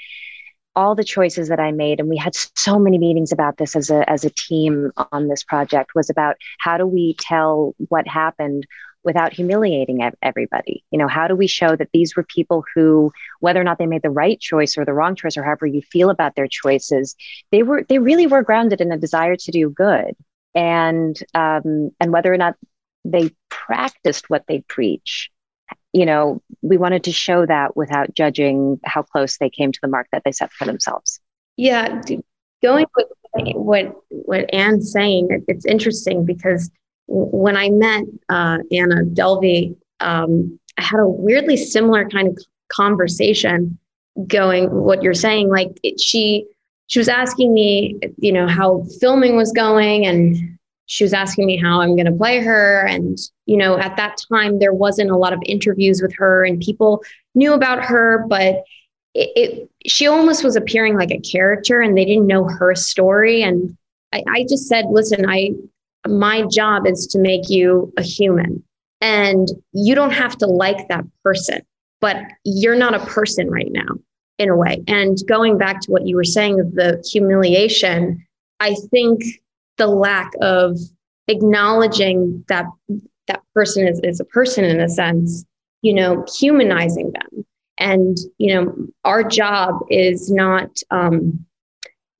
all the choices that I made, and we had so many meetings about this as a as a team on this project, was about how do we tell what happened without humiliating everybody? You know, how do we show that these were people who, whether or not they made the right choice or the wrong choice, or however you feel about their choices, they were they really were grounded in a desire to do good, and um, and whether or not they practiced what they preach. You know, we wanted to show that without judging how close they came to the mark that they set for themselves. Yeah, going with what what Anne's saying, it's interesting because when I met uh, Anna Delvey, um, I had a weirdly similar kind of conversation going. What you're saying, like it, she she was asking me, you know, how filming was going, and she was asking me how I'm going to play her. And you know, at that time there wasn't a lot of interviews with her, and people knew about her, but it, it she almost was appearing like a character, and they didn't know her story. And I, I just said, listen, I my job is to make you a human. And you don't have to like that person, but you're not a person right now in a way. And going back to what you were saying of the humiliation, I think the lack of acknowledging that that person is, is a person in a sense, you know, humanizing them. And, you know, our job is not um,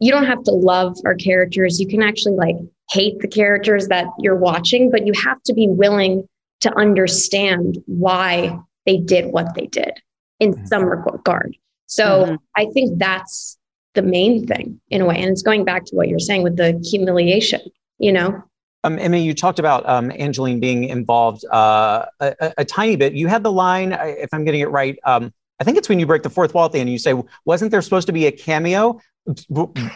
you don't have to love our characters. You can actually like hate the characters that you're watching, but you have to be willing to understand why they did what they did in mm-hmm. some regard. So mm-hmm. I think that's the main thing in a way. And it's going back to what you're saying with the humiliation, you know? Um, Emmy, you talked about um, Angelyne being involved uh, a, a, tiny bit. You had the line, if I'm getting it right, um, I think it's when you break the fourth wall at the end. You say, "Wasn't there supposed to be a cameo?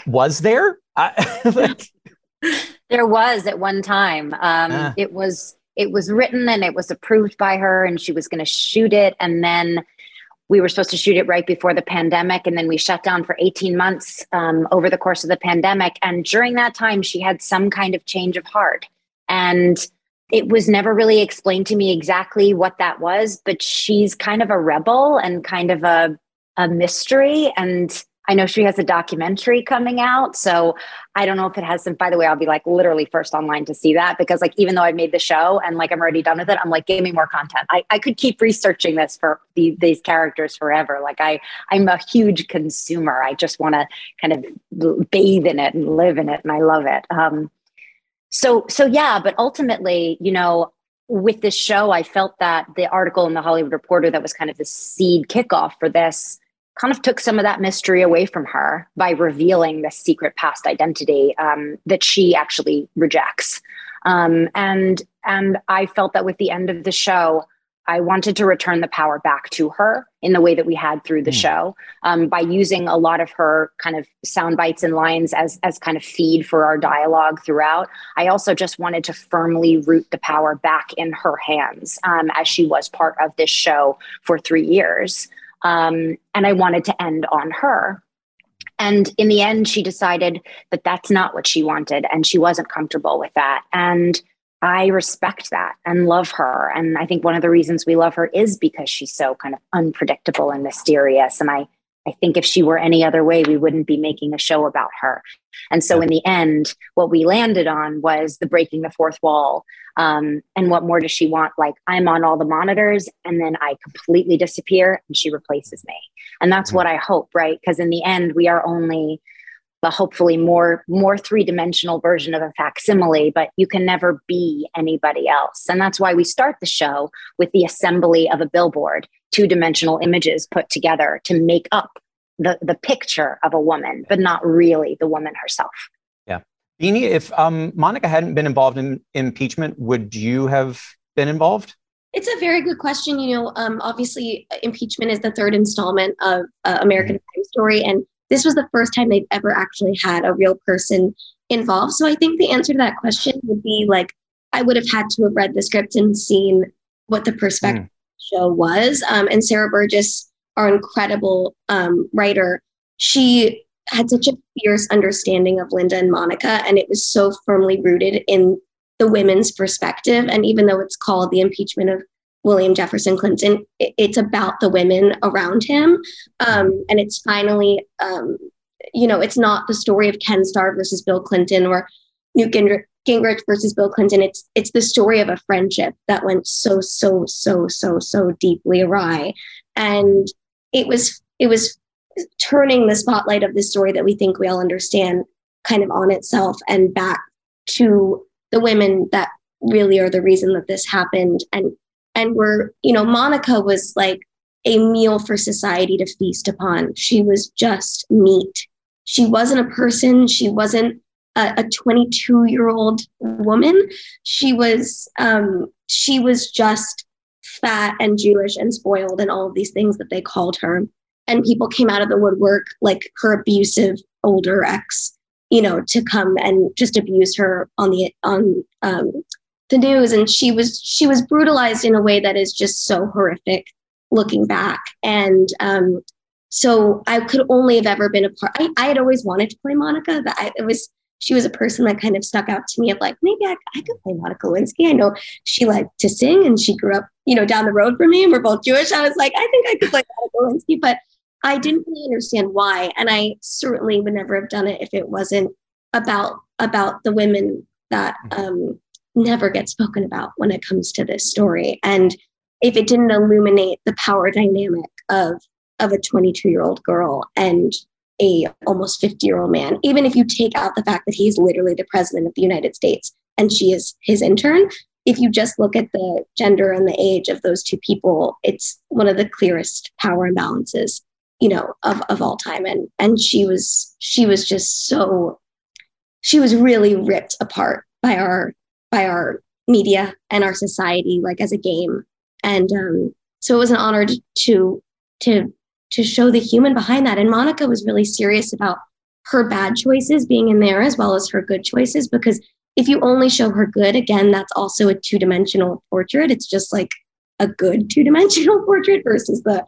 Was there?" there was at one time. Um, ah. It was it was written and it was approved by her, and she was going to shoot it, and then we were supposed to shoot it right before the pandemic and then we shut down for 18 months um, over the course of the pandemic and during that time she had some kind of change of heart and it was never really explained to me exactly what that was but she's kind of a rebel and kind of a, a mystery and I know she has a documentary coming out. So I don't know if it has some, by the way, I'll be like literally first online to see that because like, even though I've made the show and like I'm already done with it, I'm like, give me more content. I, I could keep researching this for the, these characters forever. Like I, I'm a huge consumer. I just want to kind of bathe in it and live in it. And I love it. Um, so, so yeah, but ultimately, you know, with this show, I felt that the article in the Hollywood Reporter that was kind of the seed kickoff for this kind of took some of that mystery away from her by revealing the secret past identity um, that she actually rejects. Um, and and I felt that with the end of the show, I wanted to return the power back to her in the way that we had through the mm. show um, by using a lot of her kind of sound bites and lines as as kind of feed for our dialogue throughout. I also just wanted to firmly root the power back in her hands um, as she was part of this show for three years. Um, and I wanted to end on her. And in the end, she decided that that's not what she wanted, and she wasn't comfortable with that. And I respect that and love her. And I think one of the reasons we love her is because she's so kind of unpredictable and mysterious. And I, I think if she were any other way, we wouldn't be making a show about her. And so, in the end, what we landed on was the breaking the fourth wall. Um, and what more does she want? Like, I'm on all the monitors, and then I completely disappear, and she replaces me. And that's mm-hmm. what I hope, right? Because in the end, we are only the hopefully more more three-dimensional version of a facsimile but you can never be anybody else and that's why we start the show with the assembly of a billboard two-dimensional images put together to make up the the picture of a woman but not really the woman herself yeah Beanie, if um, monica hadn't been involved in impeachment would you have been involved it's a very good question. You know, um, obviously, impeachment is the third installment of uh, American mm-hmm. Crime Story, and this was the first time they've ever actually had a real person involved. So I think the answer to that question would be like, I would have had to have read the script and seen what the perspective mm. show was. Um, and Sarah Burgess, our incredible um, writer, she had such a fierce understanding of Linda and Monica, and it was so firmly rooted in the women's perspective. And even though it's called the impeachment of William Jefferson Clinton. It's about the women around him. Um, and it's finally, um, you know, it's not the story of Ken Starr versus Bill Clinton or Newt Gingrich versus Bill Clinton. It's it's the story of a friendship that went so so so so so deeply awry, and it was it was turning the spotlight of this story that we think we all understand kind of on itself and back to the women that really are the reason that this happened and and were, you know, Monica was like a meal for society to feast upon. She was just meat. She wasn't a person. She wasn't a 22 year old woman. She was, um, she was just fat and Jewish and spoiled and all of these things that they called her. And people came out of the woodwork like her abusive older ex, you know, to come and just abuse her on the on um, the news and she was she was brutalized in a way that is just so horrific looking back. And um, so i could only have ever been a part i, I had always wanted to play monica but I, it was she was a person that kind of stuck out to me of like maybe I, I could play monica lewinsky. I know she liked to sing and she grew up you know down the road from me and we're both jewish. I was like i think i could play monica lewinsky but i didn't really understand why. And i certainly would never have done it if it wasn't about about the women that um, never get spoken about when it comes to this story. And if it didn't illuminate the power dynamic of of a 22 year old girl and a almost 50 year old man even if you take out the fact that he's literally the president of the united states and she is his intern if you just look at the gender and the age of those two people it's one of the clearest power imbalances you know of, of all time and and she was she was just so she was really ripped apart by our by our media and our society like as a game. And um, so it was an honor to to to show the human behind that. And monica was really serious about her bad choices being in there as well as her good choices because if you only show her good again that's also a two-dimensional portrait. It's just like a good two-dimensional portrait versus the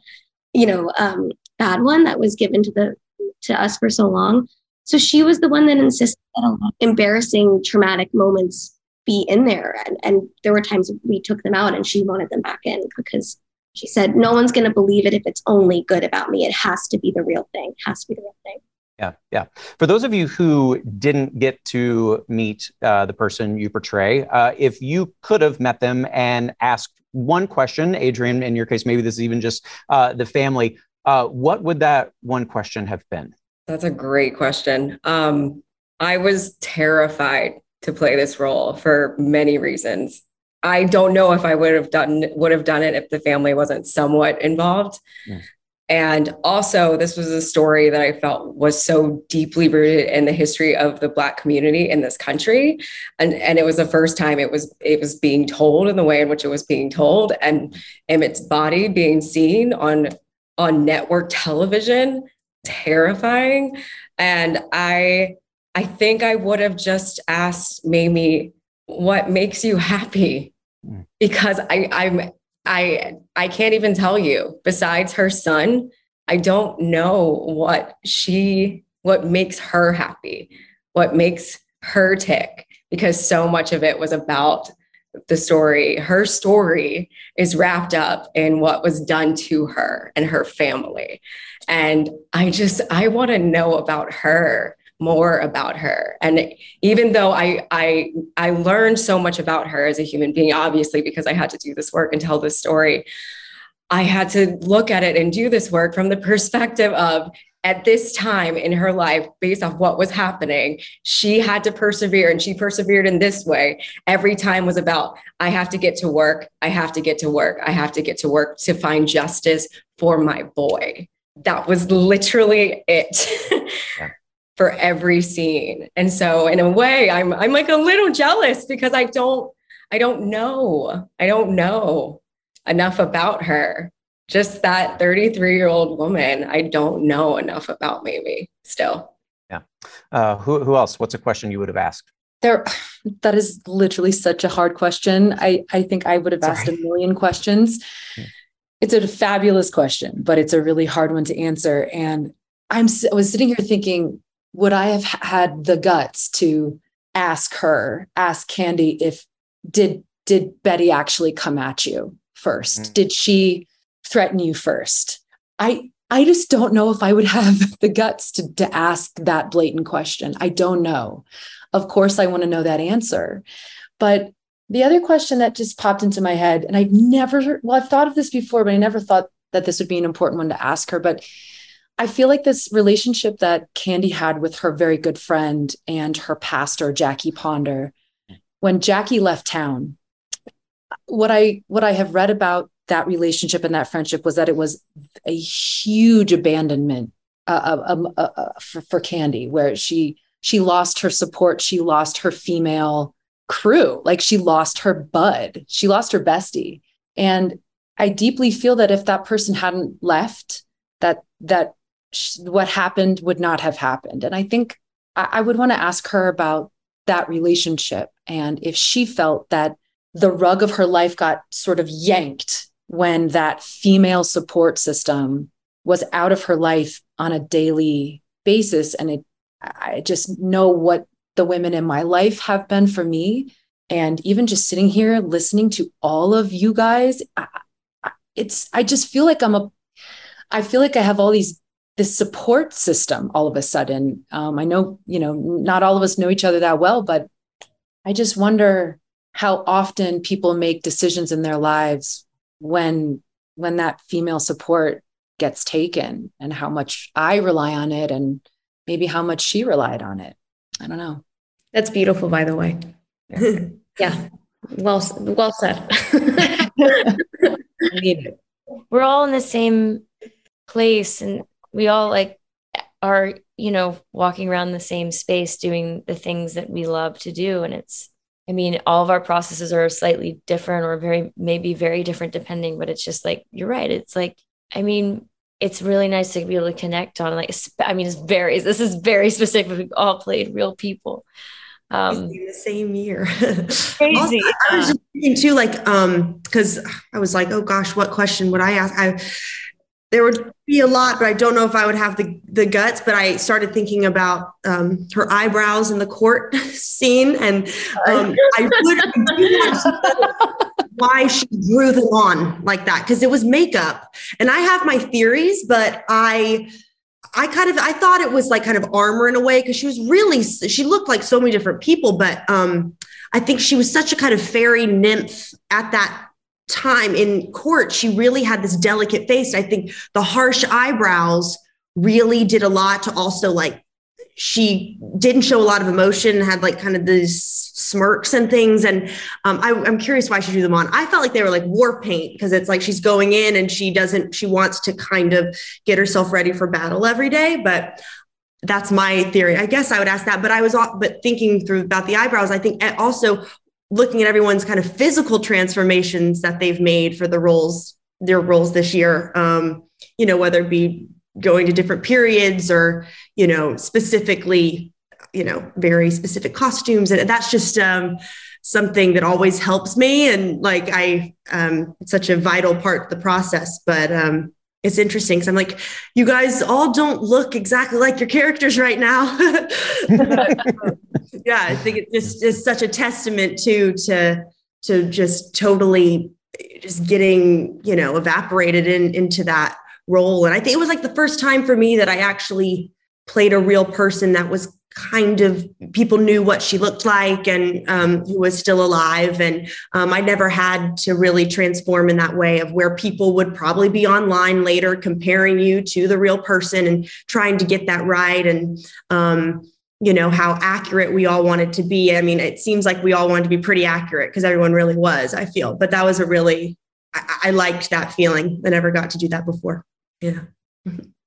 you know um, bad one that was given to the to us for so long. So she was the one that insisted that embarrassing traumatic moments be in there. And, and there were times we took them out and she wanted them back in because she said, no one's going to believe it if it's only good about me. It has to be the real thing, it has to be the real thing. Yeah, yeah. For those of you who didn't get to meet uh, the person you portray, uh, if you could have met them and asked one question, Adrienne, in your case, maybe this is even just uh, the family, uh, what would that one question have been? That's a great question. Um, I was terrified to play this role for many reasons. I don't know if I would have done would have done it if the family wasn't somewhat involved. Mm. And also, this was a story that I felt was so deeply rooted in the history of the Black community in this country, and and it was the first time it was it was being told in the way in which it was being told, and Emmett's body being seen on on network television, terrifying. And I I think I would have just asked Mamie, what makes you happy? Hmm. Because I, I'm I I can't even tell you. Besides her son, I don't know what she what makes her happy, what makes her tick, because so much of it was about the story. Her story is wrapped up in what was done to her and her family. And I just I want to know about her more about her and even though i i i learned so much about her as a human being obviously because i had to do this work and tell this story i had to look at it and do this work from the perspective of at this time in her life, based off what was happening, she had to persevere and she persevered in this way. Every time was about, I have to get to work. I have to get to work. I have to get to work to find justice for my boy. That was literally it. yeah for every scene. And so in a way, I'm I'm like a little jealous because I don't I don't know. I don't know enough about her. Just that 33 year old woman, I don't know enough about maybe still. Yeah. Uh, who, who else? What's a question you would have asked? There, that is literally such a hard question. I, I think I would have Sorry. asked a million questions. Yeah. It's a fabulous question, but it's a really hard one to answer. And I'm I was sitting here thinking, would I have had the guts to ask her, ask Candy if did did Betty actually come at you first? Mm. Did she threaten you first? I I just don't know if I would have the guts to, to ask that blatant question. I don't know. Of course, I want to know that answer. But the other question that just popped into my head, and I've never, well, I've thought of this before, but I never thought that this would be an important one to ask her. But I feel like this relationship that Candy had with her very good friend and her pastor, Jackie Ponder, when Jackie left town, what I what I have read about that relationship and that friendship was that it was a huge abandonment uh, uh, uh, uh, for, for Candy, where she she lost her support, she lost her female crew, like she lost her bud, she lost her bestie, and I deeply feel that if that person hadn't left, that that what happened would not have happened. And I think I, would want to ask her about that relationship and if she felt that the rug of her life got sort of yanked when that female support system was out of her life on a daily basis. And it, I just know what the women in my life have been for me. And even just sitting here listening to all of you guys, I, it's, I just feel like I'm a, I feel like I have all these this support system all of a sudden. Um, I know, you know, not all of us know each other that well, but I just wonder how often people make decisions in their lives when when that female support gets taken and how much I rely on it and maybe how much she relied on it. I don't know. That's beautiful, by the way. yeah. Well, well said. We're all in the same place and we all like are, you know, walking around the same space doing the things that we love to do. And it's, I mean, all of our processes are slightly different or very, maybe very different depending, but it's just like, you're right. It's like, I mean, it's really nice to be able to connect on like, I mean, it's very, this is very specific. We've all played real people. Um, the same year. crazy. also, I was just thinking too, like, um, because I was like, oh gosh, what question would I ask? I there would be a lot, but I don't know if I would have the, the guts. But I started thinking about um, her eyebrows in the court scene, and um, I would why she drew them on like that because it was makeup, and I have my theories, but I. I kind of I thought it was like kind of armor in a way because she was really she looked like so many different people, but um, I think she was such a kind of fairy nymph at that time in court, she really had this delicate face. I think the harsh eyebrows really did a lot to also like she didn't show a lot of emotion, had like kind of these smirks and things. And um, I, am curious why she drew them on. I felt like they were like war paint because it's like she's going in and she doesn't, she wants to kind of get herself ready for battle every day. But that's my theory. I guess I would ask that. But I was, but thinking through about the eyebrows, I think also looking at everyone's kind of physical transformations that they've made for the roles their roles this year. Um, you know whether it be going to different periods or you know specifically you know very specific costumes. And that's just um, something that always helps me. And like i um, it's such a vital part of the process but um, it's interesting because I'm like, you guys all don't look exactly like your characters right now. yeah, I think it just is such a testament to to to just totally just getting you know evaporated in into that role. And I think it was like the first time for me that I actually played a real person that was kind of people knew what she looked like and um, who was still alive. And um, I never had to really transform in that way of where people would probably be online later comparing you to the real person and trying to get that right. And, um, you know, how accurate we all wanted to be. I mean, it seems like we all wanted to be pretty accurate because everyone really was, I feel. But that was a really, I, I liked that feeling. I never got to do that before. Yeah.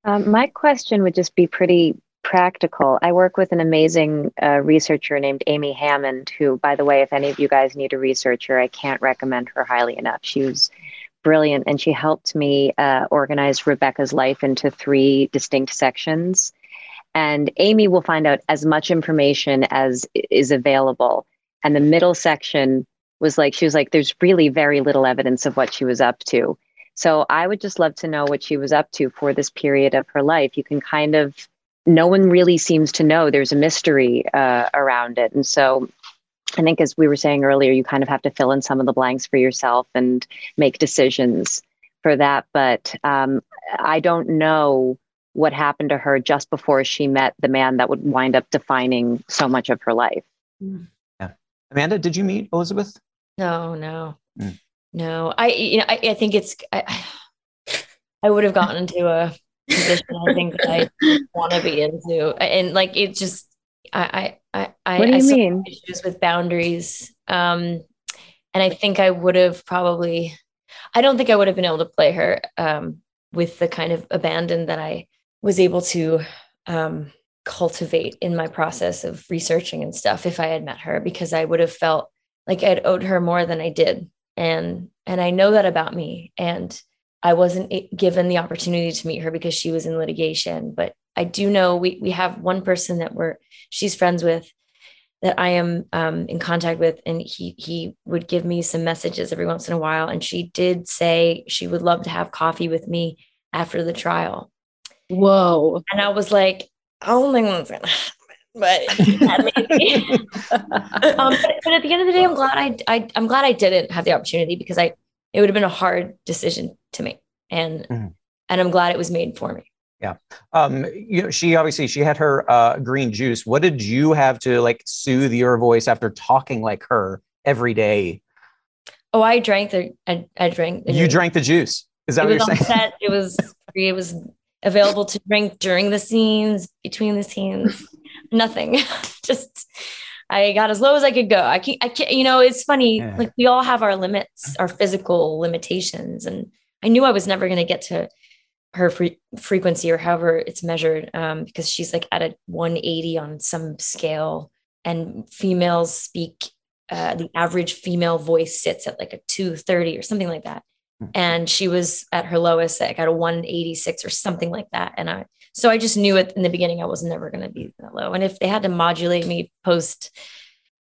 Um, my question would just be pretty practical. I work with an amazing uh, researcher named Amy Hammond, who, by the way, if any of you guys need a researcher, I can't recommend her highly enough. She was brilliant and she helped me uh, organize Rebekah's life into three distinct sections. And Amy will find out as much information as is available. And the middle section was like, she was like, there's really very little evidence of what she was up to. So I would just love to know what she was up to for this period of her life. You can kind of no one really seems to know. There's a mystery uh, around it. And so I think, as we were saying earlier, you kind of have to fill in some of the blanks for yourself and make decisions for that. But um, I don't know what happened to her just before she met the man that would wind up defining so much of her life. Yeah. Amanda, did you meet Elizabeth? No, no, mm. no. I, you know, I, I think it's, I, I would have gotten into a position I think that I want to be into. And like it just I I I What do you I mean? Issues with boundaries. Um and I think I would have probably I don't think I would have been able to play her um with the kind of abandon that I was able to um cultivate in my process of researching and stuff if I had met her because I would have felt like I'd owed her more than I did. And and I know that about me. And I wasn't given the opportunity to meet her because she was in litigation. But I do know we we have one person that we're she's friends with that I am um, in contact with, and he he would give me some messages every once in a while. And she did say she would love to have coffee with me after the trial. Whoa! And I was like, I don't think that's gonna happen. But, um, but, but at the end of the day, I'm glad I, I I'm glad I didn't have the opportunity because I it would have been a hard decision to me and mm-hmm. and i'm glad it was made for me yeah um you know she obviously she had her uh green juice what did you have to like soothe your voice after talking like her every day oh i drank the i, I drank the you drank the juice Is that it what you're saying? set. It was free. It was available to drink during the scenes, between the scenes. Nothing. Just I got as low as I could go. I can't. I can't. You know, it's funny. Yeah. Like we all have our limits, our physical limitations, and I knew I was never going to get to her fre- frequency or however it's measured um, because she's like at a 180 on some scale, and females speak. Uh, the average female voice sits at like a 230 or something like that and she was at her lowest like at a 186 or something like that and i so i just knew it in the beginning i was never going to be that low and if they had to modulate me post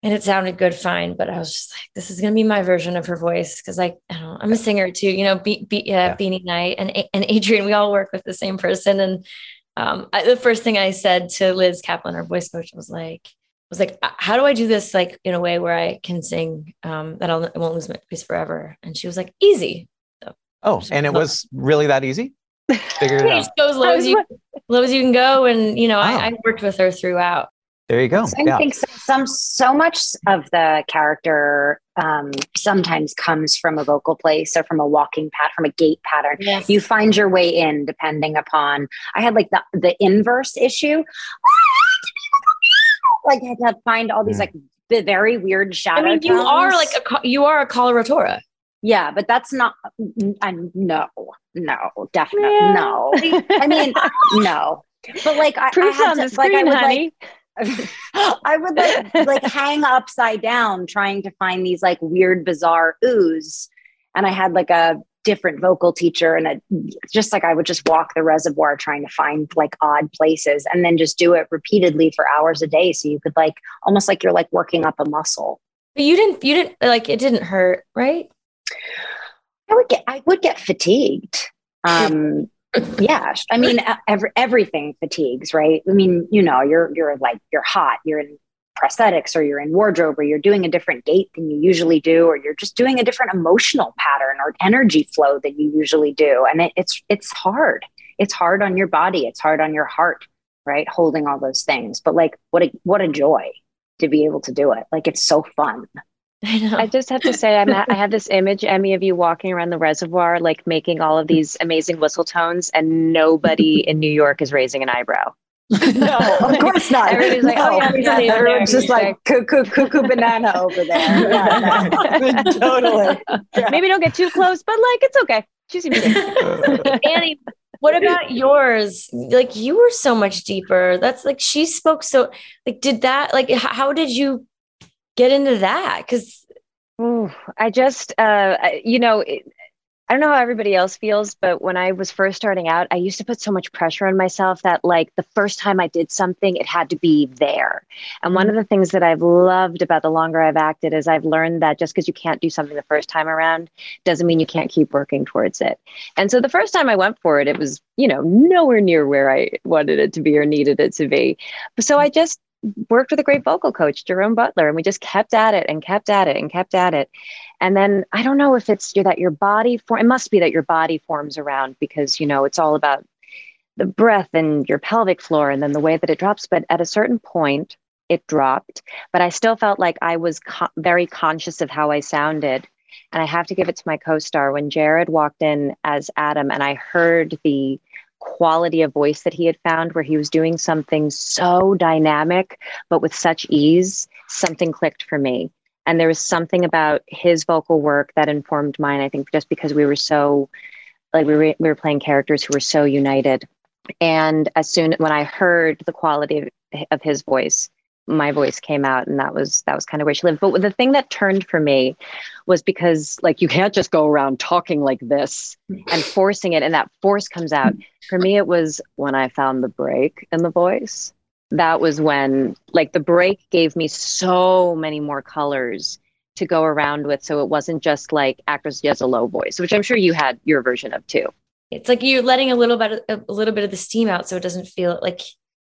and it sounded good fine but i was just like this is going to be my version of her voice because I, I don't know, i'm a singer too you know be, be, uh, Yeah. beanie knight and, and Adrienne we all work with the same person and um, I, the first thing i said to Liz Caplan our voice coach was like was like, "Uh, how do I do this like in a way where I can sing um, that I'll, I won't lose my voice forever? And she was like, easy. Oh, and it was really that easy? Figured it Yeah, out. just go as low as you low as you can go. And you know, Wow. I, I worked with her throughout. There you go. So I think so- some so much of the character um, sometimes comes from a vocal place or from a walking pat from a gait pattern. Yes. You find your way in depending upon. I had like the the inverse issue. Like I had to find all these Mm. like the very weird shadow. I mean, you are like a you are a coloratura. Yeah, but that's not. I'm no, no, definitely Yeah. no. I mean, no. But like I, I Proof's had on to, the like I would honey. like I would like like hang upside down trying to find these like weird, bizarre oohs. And I had like a different vocal teacher and a, just like I would just walk the reservoir trying to find like odd places and then just do it repeatedly for hours a day. So you could like almost like you're like working up a muscle. But you didn't you didn't like it didn't hurt, right? I would get I would get fatigued. Um yeah, I mean every, everything fatigues, right? I mean, you know, you're you're like you're hot, you're in prosthetics or you're in wardrobe or you're doing a different gait than you usually do or you're just doing a different emotional pattern or energy flow than you usually do and it, it's it's hard. It's hard on your body, it's hard on your heart, right? Holding all those things. But like what a what a joy to be able to do it. Like it's so fun. I know. I just have to say, I'm at, I have this image, Emmy, of you walking around the reservoir, like making all of these amazing whistle tones, and nobody in New York is raising an eyebrow. No, of course not. Everybody's like, oh, yeah, No. there's everyone's just like cuckoo, cuckoo banana over there. Yeah, no. totally. Yeah. Maybe don't get too close, but like it's okay. She seems good. Annie, what about yours? Like you were so much deeper. That's like she spoke so like did that like h- how did you get into that? Because I just, uh, you know, it, I don't know how everybody else feels, but when I was first starting out, I used to put so much pressure on myself that, like, the first time I did something, it had to be there. And one of the things that I've loved about the longer I've acted is I've learned that just because you can't do something the first time around doesn't mean you can't keep working towards it. And so the first time I went for it, it was, you know, nowhere near where I wanted it to be or needed it to be. So I just worked with a great vocal coach, Jerome Butler, and we just kept at it and kept at it and kept at it. And then I don't know if it's that your body form. It must be that your body forms around because you know it's all about the breath and your pelvic floor, and then the way that it drops. But at a certain point, it dropped. But I still felt like I was co- very conscious of how I sounded. And I have to give it to my co-star when Jared walked in as Adam, and I heard the quality of voice that he had found where he was doing something so dynamic but with such ease something clicked for me. And there was something about his vocal work that informed mine i think just because we were so like we were, we were playing characters who were so united. And as soon when i heard the quality of, of his voice my voice came out and that was that was kind of where she lived. But the thing that turned for me was because like you can't just go around talking like this and forcing it and that force comes out. For me it was when i found the break in the voice. That was when like the break gave me so many more colors to go around with. So it wasn't just like actress has a low voice which i'm sure you had your version of too. It's like you're letting a little bit of, a little bit of the steam out so it doesn't feel like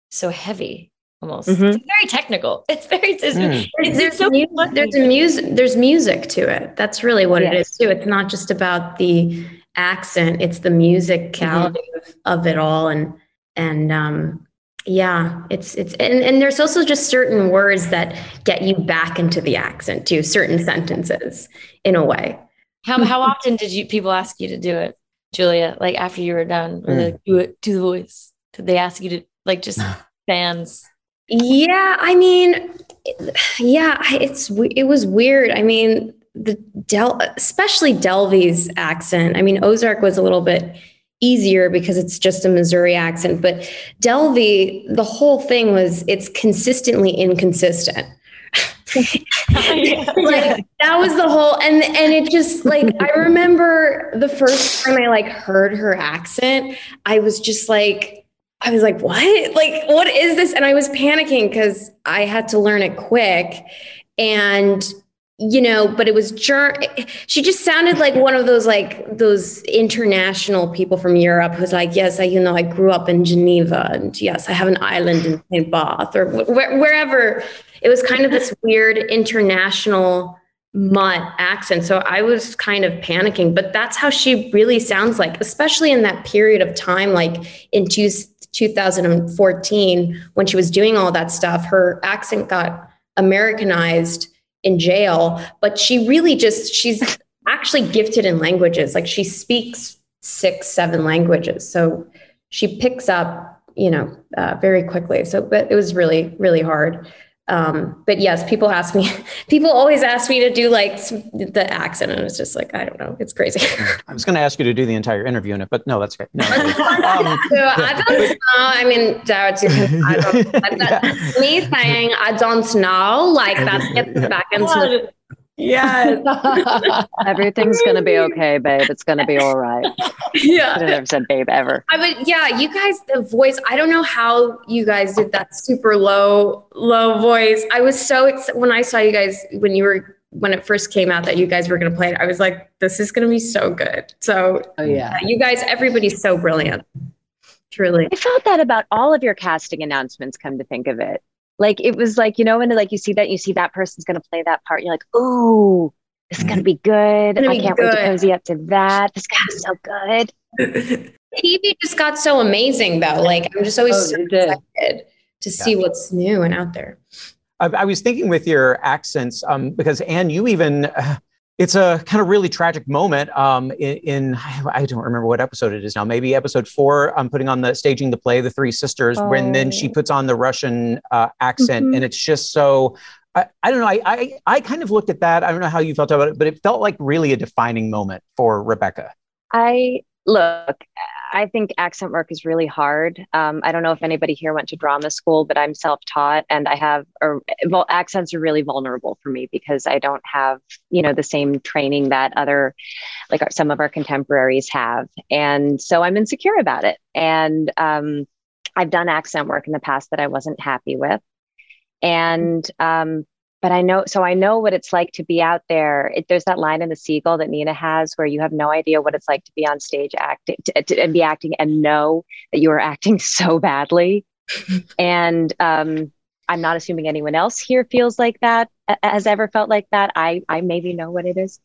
so heavy almost. Mhm. It's very technical. It's very it's, Mm. it's, there's, so mu- there's a music there's music to it that's really what it Yes. is too it's not just about the accent it's the musicality of, of it all and and um yeah it's it's and, and there's also just certain words that get you back into the accent too certain sentences in a way how how often did you people ask you to do it? Julia, like after you were done, or like, do it, do the voice. Did they ask you to like just fans? Yeah, I mean, yeah, it's it was weird. I mean, the Del, especially Delvey's accent. I mean, Ozark was a little bit easier because it's just a Missouri accent, but Delvey, the whole thing was it's consistently inconsistent. like that was the whole and and it just like I remember the first time I like heard her accent, I was just like I was like, what? Like, what is this? And I was panicking because I had to learn it quick. And you know, but it was ger- she just sounded like one of those like those international people from Europe who's like, yes, I you know I grew up in Geneva and yes, I have an island in St. Barth or wh- wherever. It was kind of this weird international mutt accent. So I was kind of panicking, but that's how she really sounds like, especially in that period of time, like in two, 2014 when she was doing all that stuff. Her accent got Americanized in jail, but she really just, she's actually gifted in languages. Like she speaks six, seven languages. So she picks up, you know, uh, very quickly. So, but it was really, really hard. Um, but yes, people ask me, people always ask me to do like the accent. And it's just like, I don't know. It's crazy. I was going to ask you to do the entire interview in it, but no, that's great. No, um, so I don't know. I mean, Gerrad, I don't, yeah. me saying I don't know, like that gets yeah. back into yeah. Everything's gonna be okay, babe. It's gonna be all right. Yeah. I never said babe ever. I mean, yeah, you guys, the voice, I don't know how you guys did that super low, low voice. I was so excited when I saw you guys when you were when it first came out that you guys were gonna play it. I was like, this is gonna be so good. So oh yeah. You guys, everybody's so brilliant. Truly. I felt that about all of your casting announcements, come to think of it like it was like you know when like you see that you see that person's going to play that part you're like oh this is going to be good. I can't good. wait to cozy up to that. This guy's so good. Tv just got so amazing though. Like i'm just always oh, so excited to yeah. see what's new and out there. I, I was thinking with your accents um, because Anne, you even uh, it's a kind of really tragic moment um, in, in, I don't remember what episode it is now. Maybe episode four. I'm putting on the staging the play, The Three Sisters, oh. when then she oh. puts on the Russian uh, accent, mm-hmm. and it's just so. I, I don't know. I, I I kind of looked at that. I don't know how you felt about it, but it felt like really a defining moment for Rebekah. I look. I think accent work is really hard. Um, I don't know if anybody here went to drama school, but I'm self-taught, and I have, or well, accents are really vulnerable for me because I don't have, you know, the same training that other, like our, some of our contemporaries have, and so I'm insecure about it. And um, I've done accent work in the past that I wasn't happy with, and um, but I know, so I know what it's like to be out there. It, there's that line in the Seagull that Nina has where you have no idea what it's like to be on stage acting to, to, and be acting and know that you are acting so badly. and um, I'm not assuming anyone else here feels like that, has ever felt like that. I, I maybe know what it is.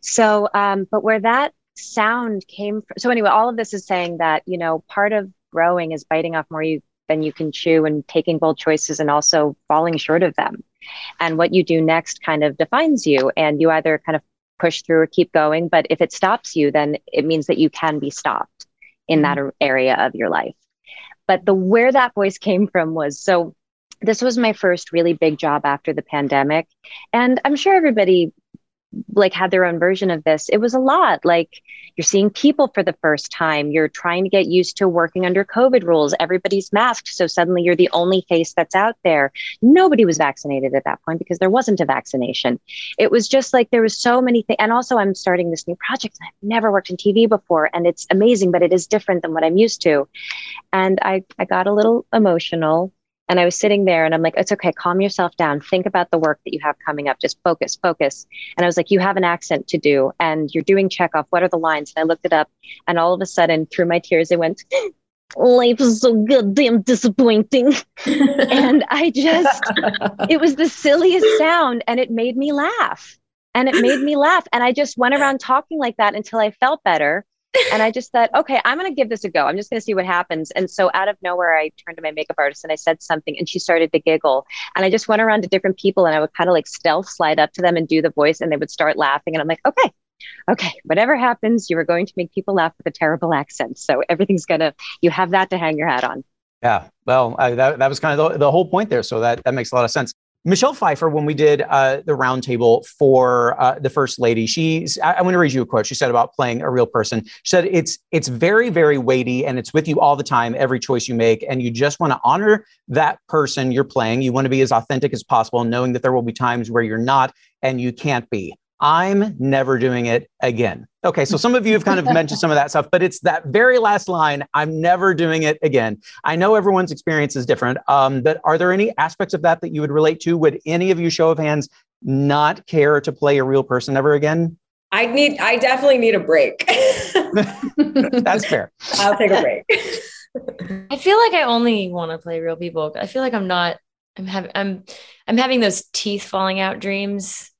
So, um, but where that sound came from. So anyway, all of this is saying that, you know, part of growing is biting off more you than you can chew and taking bold choices and also falling short of them and what you do next kind of defines you and you either kind of push through or keep going but if it stops you then it means that you can be stopped in that mm-hmm. area of your life but the where that voice came from was so this was my first really big job after the pandemic and i'm sure everybody like had their own version of this it was a lot. Like you're seeing people for the first time. You're trying to get used to working under covid rules. Everybody's masked so suddenly you're the only face that's out there. Nobody was vaccinated at that point because there wasn't a vaccination. It was just like there was so many things and also i'm starting this new project i've never worked in tv before and it's amazing but it is different than what i'm used to. And i i got a little emotional and I was sitting there and I'm like, it's okay, calm yourself down. Think about the work that you have coming up. Just focus, focus. And I was like, you have an accent to do and you're doing Chekhov. What are the lines? And I looked it up and all of a sudden through my tears, it went, life is so goddamn disappointing. and I just, it was the silliest sound and it made me laugh. And it made me laugh. And I just went around talking like that until I felt better and I just thought, okay, I'm going to give this a go. I'm just going to see what happens. And so out of nowhere, I turned to my makeup artist and I said something, and she started to giggle. And I just went around to different people and I would kind of like stealth slide up to them and do the voice, and they would start laughing. And I'm like, okay, okay, whatever happens, you are going to make people laugh with a terrible accent. So everything's gonna, you have that to hang your hat on. Yeah, well, I, that, that was kind of the, the whole point there. So that, that makes a lot of sense. Michelle Pfeiffer, when we did uh, the roundtable for uh, the First Lady, she's. I, I want to read you a quote. She said about playing a real person. She said, "It's it's very very weighty, and it's with you all the time. Every choice you make, and you just want to honor that person you're playing. You want to be as authentic as possible, knowing that there will be times where you're not and you can't be. I'm never doing it again. Okay, so some of you have kind of mentioned some of that stuff, but it's that very last line I'm never doing it again. I know everyone's experience is different, um, but are there any aspects of that that you would relate to? Would any of you, show of hands, not care to play a real person ever again? I need, I definitely need a break. That's fair. I'll take a break. I feel like I only want to play real people. I feel like I'm not. I'm having. I'm. I'm having those teeth falling out dreams.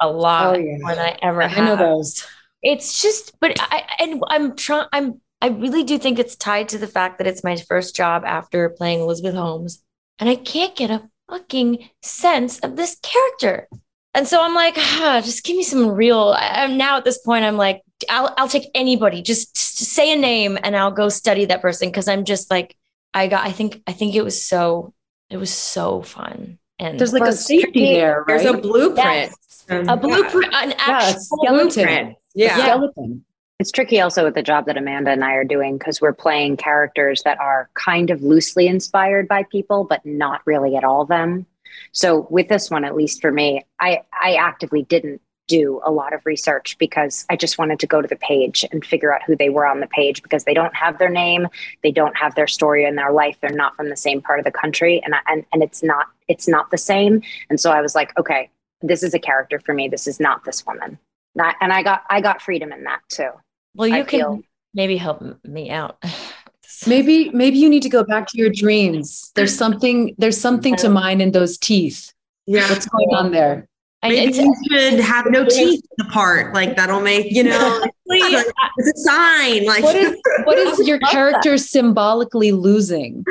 A, lot oh, yeah. more than I ever have. I know those. It's just, but I and I'm trying. I'm. I really do think it's tied to the fact that it's my first job after playing Elizabeth Holmes, and I can't get a fucking sense of this character. And so I'm like, ah, just give me some real. I'm now at this point. I'm like, I'll I'll take anybody. Just, just say a name, and I'll go study that person because I'm just like, I got. I think. I think it was so. It was so fun. And there's like a safety there, right? There's a blueprint. Yes. Um, a blueprint, yeah. an actual yeah, blueprint. Yeah. Skeleton. It's tricky also with the job that Amanda and I are doing because we're playing characters that are kind of loosely inspired by people, but not really at all them. So with this one, at least for me, I, I actively didn't do a lot of research because I just wanted to go to the page and figure out who they were on the page because they don't have their name, they don't have their story in their life, they're not from the same part of the country, and I, and and it's not it's not the same. And so I was like, okay, this is a character for me. This is not this woman. Not, and I got I got freedom in that too. Well, you I can feel. maybe help me out. maybe maybe you need to go back to your dreams. There's something there's something to mine in those teeth. Yeah, what's going on there? Maybe you should have no teeth apart. Like that'll make you know. it's a sign. Like what is what is your character symbolically losing?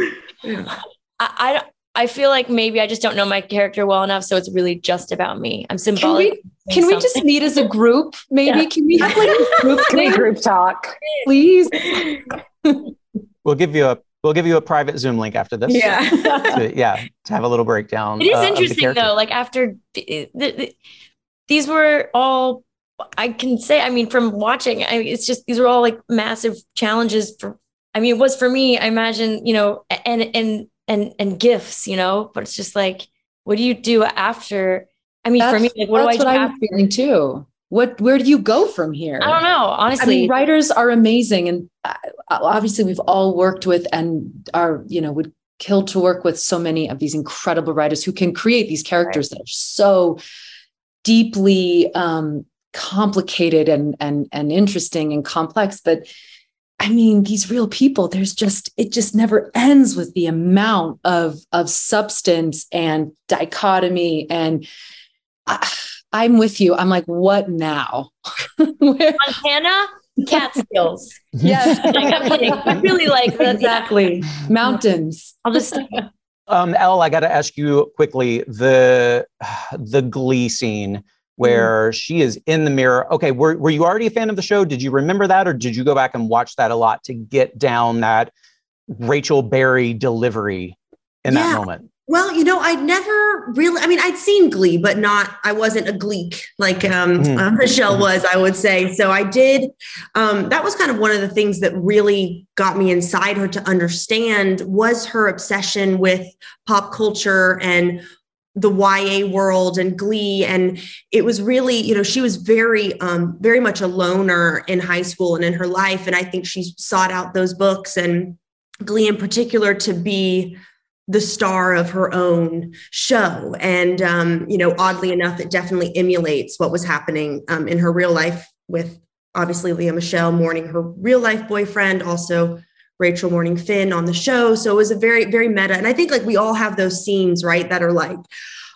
I, I I feel like maybe I just don't know my character well enough, so it's really just about me. I'm symbolic. Can we, can we just meet as a group? Maybe yeah. can we have like a group, group talk, please? we'll give you a We'll give you a private Zoom link after this. Yeah. to, yeah. To have a little breakdown. It is uh, interesting though. Like after the, the, these were all, I can say, I mean, from watching, I, it's just, these were all like massive challenges for, I mean, it was for me, I imagine, you know, and, and, and, and gifts, you know, but it's just like, what do you do after? I mean, that's, for me, like, what do I do? What I'm feeling too what where do you go from here? I don't know. Honestly I mean, writers are amazing and uh, obviously we've all worked with and are you know would kill to work with so many of these incredible writers who can create these characters right. that are so deeply um, complicated and and and interesting and complex but i mean these real people there's just it just never ends with the amount of of substance and dichotomy and uh, I'm with you. I'm like, what now? Montana, Catskills. yes, I'm really like exactly mountains. I'll just. Um, Elle, I got to ask you quickly the the Glee scene where mm. she is in the mirror. Okay, were were you already a fan of the show? Did you remember that, or did you go back and watch that a lot to get down that Rachel Berry delivery in yeah. that moment? Well, you know, I'd never really, I mean, I'd seen Glee, but not, I wasn't a Gleek like um, mm. uh, Michelle was, I would say. So I did, um, that was kind of one of the things that really got me inside her to understand was her obsession with pop culture and the YA world and Glee. And it was really, you know, she was very, um, very much a loner in high school and in her life. And I think she sought out those books and Glee in particular to be the star of her own show. And, um, you know, oddly enough, it definitely emulates what was happening um, in her real life with obviously Lea Michele mourning her real life boyfriend, also Rachel mourning Finn on the show. So it was a very, very meta. And I think like we all have those scenes, right, that are like,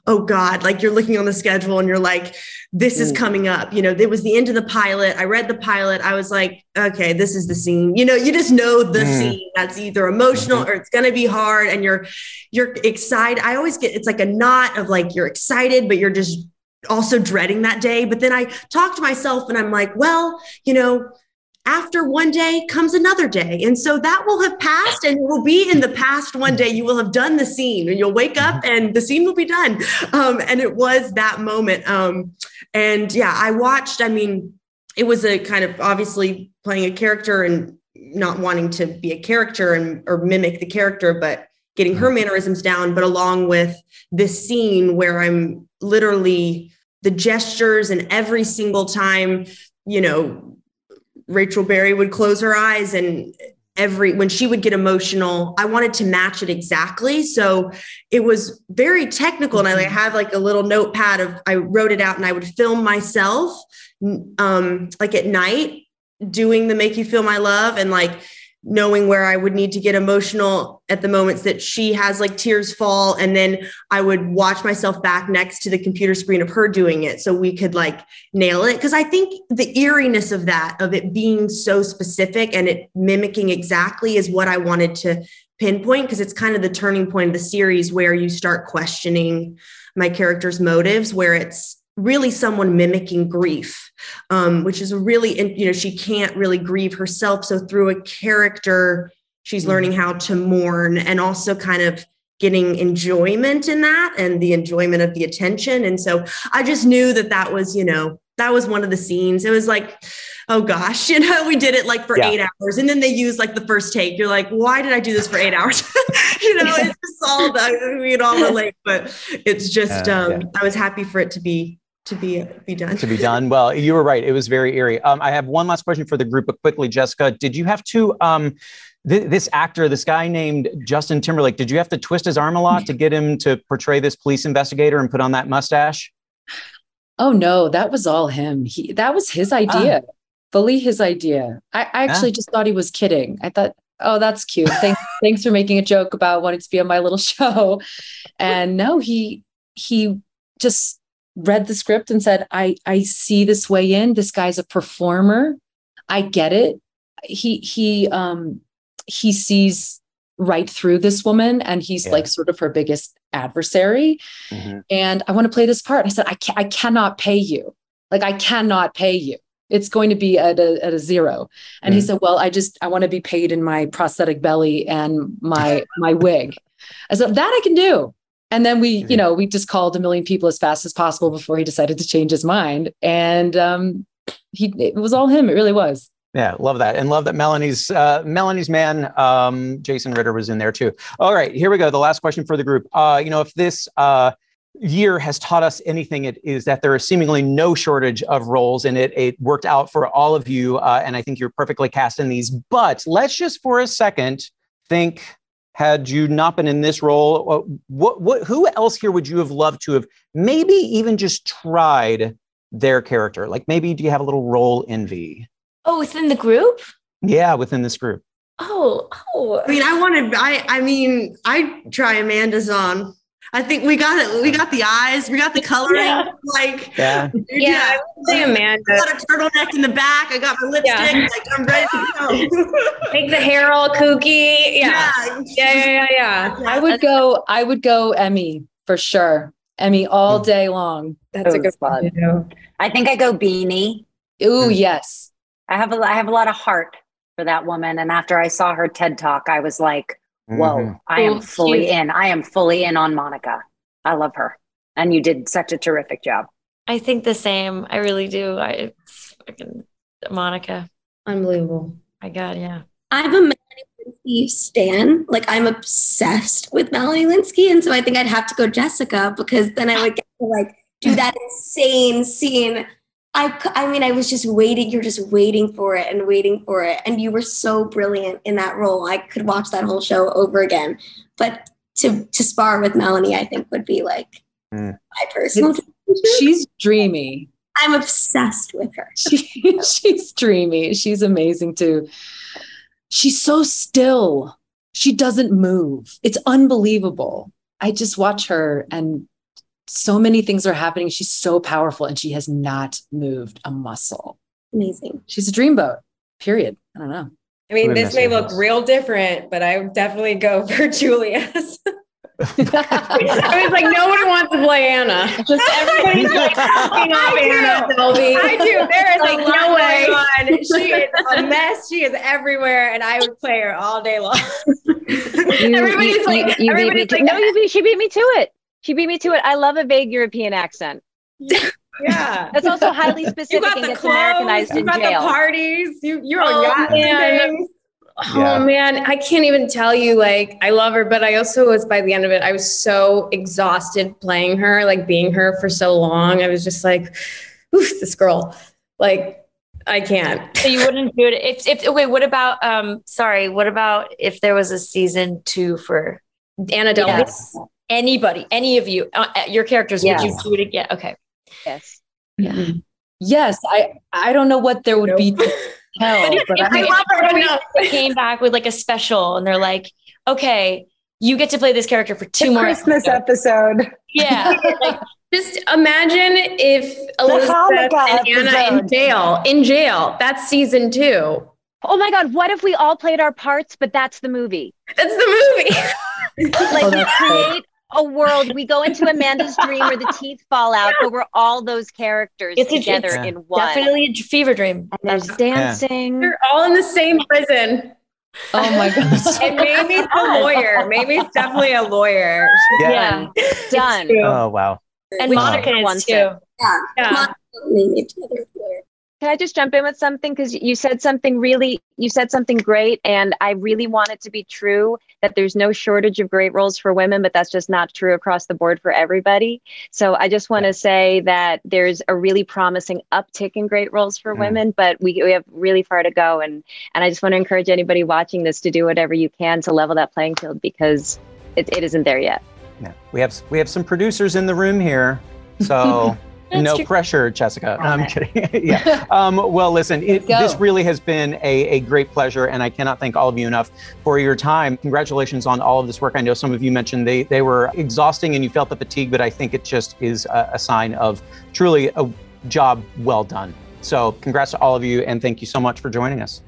oh God, like you're looking on the schedule and you're like, this is mm. coming up. You know, it was the end of the pilot. I read the pilot. I was like, okay, this is the scene. You know, you just know the mm. scene that's either emotional mm-hmm. or it's going to be hard and you're, you're excited. I always get, it's like a knot of like, you're excited, but you're just also dreading that day. But then I talk to myself and I'm like, well, you know, after one day comes another day. And so that will have passed and it will be in the past one day. You will have done the scene and you'll wake up mm-hmm. and the scene will be done. Um, and it was that moment. Um, and yeah, I watched, I mean, it was a kind of obviously playing a character and not wanting to be a character and or mimic the character, but getting her mm-hmm. mannerisms down, but along with this scene where I'm literally the gestures and every single time, you know, Rachel Berry would close her eyes and every when she would get emotional i wanted to match it exactly so it was very technical and i like mm-hmm. have like a little notepad of i wrote it out and i would film myself um like at night doing the make you feel my love and like knowing where I would need to get emotional at the moments that she has like tears fall. And then I would watch myself back next to the computer screen of her doing it so we could like nail it. Cause I think the eeriness of that, of it being so specific and it mimicking exactly is what I wanted to pinpoint because it's kind of the turning point of the series where you start questioning my character's motives, where it's really someone mimicking grief um, which is really you know she can't really grieve herself. So through a character she's mm-hmm. learning how to mourn and also kind of getting enjoyment in that and the enjoyment of the attention. And so i just knew that that was you know that was one of the scenes. It was like oh gosh you know we did it like for yeah. eight hours. And then they use like the first take. You're like why did i do this for eight hours? You know it's just all the we all relate but it's just um yeah. i was happy for it to be to be be done. to be done. Well, you were right. It was very eerie. Um, I have one last question for the group, but quickly, Jessica, did you have to? Um, th- this actor, this guy named Justin Timberlake, did you have to twist his arm a lot to get him to portray this police investigator and put on that mustache? Oh no, that was all him. He that was his idea, ah. fully his idea. I, I actually ah. just thought he was kidding. I thought, oh, that's cute. Thanks, thanks for making a joke about wanting to be on my little show. And no, he he just read the script and said, I, I see this way in. This guy's a performer. I get it. He he um he sees right through this woman and he's yeah. like sort of her biggest adversary. Mm-hmm. And I want to play this part. I said, I, ca- I cannot pay you. Like I cannot pay you. It's going to be at a, at a zero. And mm-hmm. he said, well, I just, I want to be paid in my prosthetic belly and my, my wig. I said, that I can do. And then we, you mm-hmm. know, we just called a million people as fast as possible before he decided to change his mind. And um, he, it was all him. It really was. Yeah, love that, and love that Melanie's uh, Melanie's man, um, Jason Ritter, was in there too. All right, here we go. The last question for the group. Uh, you know, if this uh, year has taught us anything, it is that there is seemingly no shortage of roles, and it it worked out for all of you. Uh, and I think you're perfectly cast in these. But let's just for a second think had you not been in this role uh, what what who else here would you have loved to have maybe even just tried their character? Like maybe do you have a little role envy? Oh within the group? Yeah within this group. Oh oh. I mean i wanted i i mean i try Amanda's Zahn. I think we got it. We got the eyes. We got the coloring. Yeah. Like, yeah, yeah. yeah. I Amanda. I got a turtleneck in the back. I got my lipstick. Yeah. Like, I'm ready to go. Make the hair all kooky. Yeah. Yeah. Yeah. Yeah. yeah, I would go. I would go Emmy for sure. Emmy all mm. day long. That's a good one. I think I go Beanie. Ooh, mm. yes. I have a I have a lot of heart for that woman, and after I saw her TED talk, I was like, whoa, mm-hmm. I am fully in. I am fully in on Monica. I love her. And you did such a terrific job. I think the same. I really do. I it's fucking Monica. Unbelievable. My God, yeah. I'm a Melanie Lynskey stan. Like I'm obsessed with Melanie Lynskey. And so I think I'd have to go Jessica because then I would get to like do that insane scene I, I mean, I was just waiting. You're just waiting for it and waiting for it. And you were so brilliant in that role. I could watch that whole show over again. But to, to spar with Melanie, I think would be like mm. my personal. She's dreamy. I'm obsessed with her. She, she's dreamy. She's amazing too. She's so still. She doesn't move. It's unbelievable. I just watch her and so many things are happening. She's so powerful and she has not moved a muscle. Amazing. She's a dreamboat, period. I don't know. I mean, this may look real different, but I would definitely go for Julia's. I was like, no one wants to play Anna. Just everybody's like talking off Anna Delvey. I do. There is Like, like no no way. way. On. She is a mess. She is everywhere, and I would play her all day long. You- everybody's you- like, you, you beat me everybody's to, like, no, you beat, she beat me to it. She beat me to it. I love a vague European accent. yeah. That's also highly You specific got and the gets clothes. Americanized You in got jail. the parties. You you're Oh, on yachts man. and things. Yeah. Oh man, I can't even tell you. Like, I love her, but I also was by the end of it, I was so exhausted playing her, like being her for so long. I was just like, oof, this girl. Like, I can't. So you wouldn't do it if if wait, what about um sorry, what about if there was a season two for Anna Delvey. Yes. Anybody, any of you, uh, your characters, would you do it again? Okay. Yes. Yeah. Yes, I I don't know what there would be to tell, But if, but if, I, if love her, somebody no. came back with like a special and they're like, okay, you get to play this character for two The more Christmas episodes. episode. Yeah. Like, Just imagine if Elizabeth Hanukkah and Anna in jail. In jail. That's season two. Oh my God, what if we all played our parts, but that's the movie? That's the movie. Like Oh, we that's create a world, we go into Amanda's dream where the teeth fall out, but we're all those characters It's a- together it's in one. definitely a fever dream. And there's dancing. They're all in the same prison. oh my gosh. And Mamie's a lawyer. Mamie's definitely a lawyer. Yeah. Done. Oh wow. And We Monica all is want too. it. Yeah. Can I just jump in with something? Because you said something really, you said something great, and I really want it to be true that there's no shortage of great roles for women, but that's just not true across the board for everybody. So I just want to say that there's a really promising uptick in great roles for Mm. women, but we, we have really far to go. And and I just want to encourage anybody watching this to do whatever you can to level that playing field because it, it isn't there yet. Yeah. We have we have some producers in the room here, so That's no true. pressure, Jessica. I'm kidding. yeah. Um, well, listen, it, this really has been a, a great pleasure, and I cannot thank all of you enough for your time. Congratulations on all of this work. I know some of you mentioned they they were exhausting and you felt the fatigue, but I think it just is a, a sign of truly a job well done. So, congrats to all of you, and thank you so much for joining us.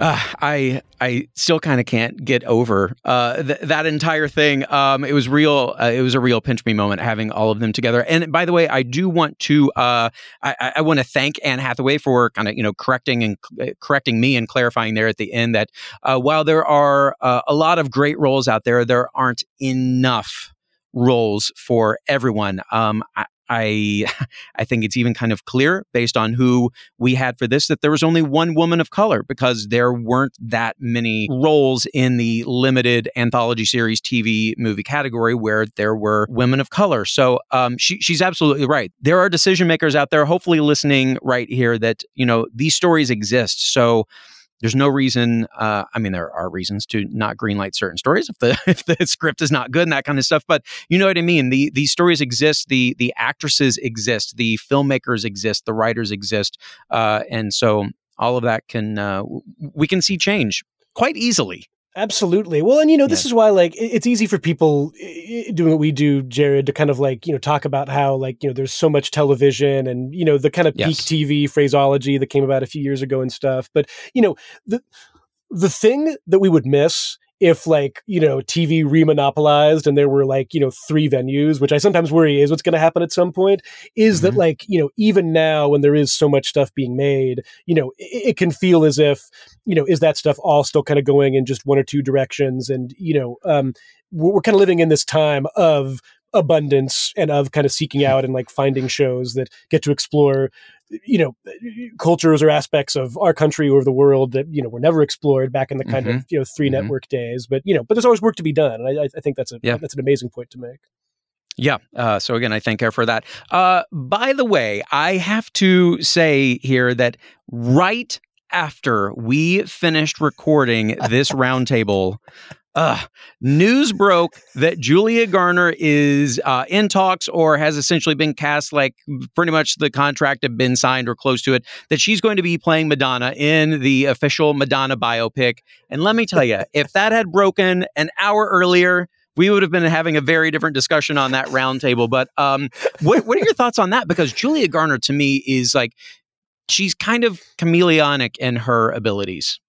Uh, I I still kind of can't get over uh, th- that entire thing. Um, it was real. Uh, it was a real pinch me moment having all of them together. And by the way, I do want to uh, I, I- want to thank Anne Hathaway for kind of you know correcting and uh, correcting me and clarifying there at the end that uh, while there are a lot of great roles out there, there aren't enough roles for everyone. Um, I I think it's even kind of clear based on who we had for this that there was only one woman of color because there weren't that many roles in the limited anthology series TV movie category where there were women of color. So um, she, she's absolutely right. There are decision makers out there, hopefully listening right here, that you know these stories exist. So there's no reason. Uh, I mean, there are reasons to not greenlight certain stories if the if the script is not good and that kind of stuff. But you know what I mean. The these stories exist. The the actresses exist. The filmmakers exist. The writers exist. Uh, and so all of that can uh, we can see change quite easily. Absolutely. Well, and you know, this Yeah. is why like it's easy for people doing what we do, Gerrad, to kind of like, you know, talk about how like, you know, there's so much television and, you know, the kind of peak TV phraseology that came about a few years ago and stuff. But, you know, the the thing that we would miss if like, you know, TV remonopolized and there were like, you know, three venues, which I sometimes worry is what's going to happen at some point, is that Mhm. like, you know, even now when there is so much stuff being made, you know, it, it can feel as if you know, is that stuff all still kind of going in just one or two directions? And, you know, um, we're, we're kind of living in this time of abundance and of kind of seeking out and like finding shows that get to explore, you know, cultures or aspects of our country or the world that, you know, were never explored back in the kind of, you know, 3 Mhm. network days. But, you know, but there's always work to be done. And I, I think that's a, Yeah. that's an amazing point to make. Yeah. Uh, so again, I thank her for that. Uh, by the way, I have to say here that right after we finished recording this roundtable, uh, news broke that Julia Garner is uh, in talks or has essentially been cast, like pretty much the contract had been signed or close to it, that she's going to be playing Madonna in the official Madonna biopic. And let me tell you, if that had broken an hour earlier, we would have been having a very different discussion on that roundtable. But um, what what are your thoughts on that? Because Julia Garner to me is like she's kind of chameleonic in her abilities.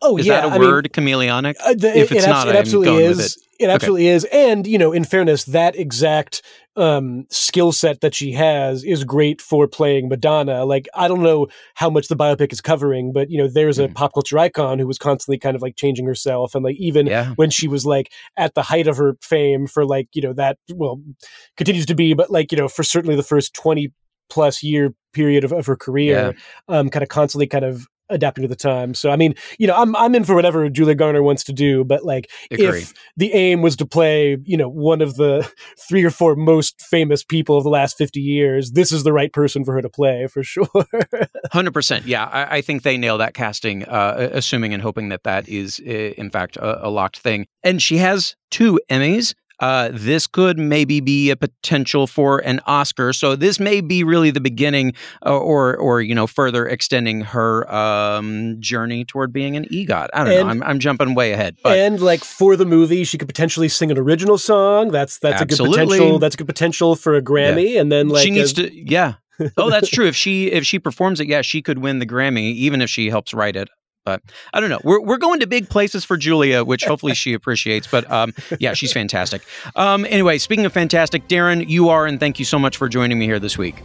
Oh, is yeah. that a I word, mean, chameleonic? Uh, the, if it's it not, it absolutely is. It. it. absolutely okay. is. And you know, in fairness, that exact um, skill set that she has is great for playing Madonna. Like, I don't know how much the biopic is covering, but you know, there's a mm. pop culture icon who was constantly kind of like changing herself, and like even yeah. when she was like at the height of her fame for like you know that well continues to be, but like you know for certainly the first twenty plus year period of, of her career, yeah. um, kind of constantly kind of adapting to the time. So I mean, you know, I'm I'm in for whatever Julia Garner wants to do, but like Agreed. if the aim was to play, you know, one of the three or four most famous people of the last 50 years, this is the right person for her to play for sure. 100%. Yeah, I, I, think they nail that casting uh, assuming and hoping that that is in fact a, a locked thing. And she has two Emmys uh, this could maybe be a potential for an Oscar. So this may be really the beginning, uh, or or you know, further extending her um, journey toward being an EGOT. I don't and, know. I'm, I'm jumping way ahead. But. And like for the movie, she could potentially sing an original song. That's that's Absolutely. a good potential. That's a good potential for a Grammy. Yeah. And then like she needs a, to. Yeah. oh, that's true. If she if she performs it, yeah, she could win the Grammy, even if she helps write it. But I don't know. We're, we're going to big places for Julia, which hopefully she appreciates. But um, yeah, she's fantastic. Um, anyway, speaking of fantastic, Darren, you are, and thank you so much for joining me here this week.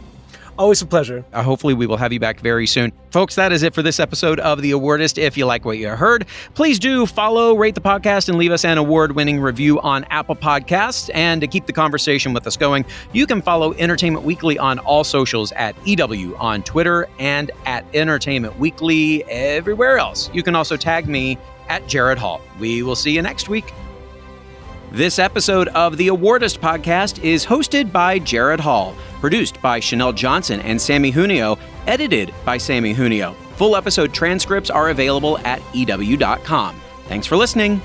Always a pleasure. Uh, hopefully, we will have you back very soon. Folks, that is it for this episode of The Awardist. If you like what you heard, please do follow, rate the podcast, and leave us an award winning review on Apple Podcasts. And to keep the conversation with us going, you can follow Entertainment Weekly on all socials at EW on Twitter and at Entertainment Weekly everywhere else. You can also tag me at Gerrad Hall. We will see you next week. This episode of the Awardist podcast is hosted by Gerrad Hall, produced by Chanel Johnson and Sammy Junio, edited by Sammy Junio. Full episode transcripts are available at EW.com. Thanks for listening.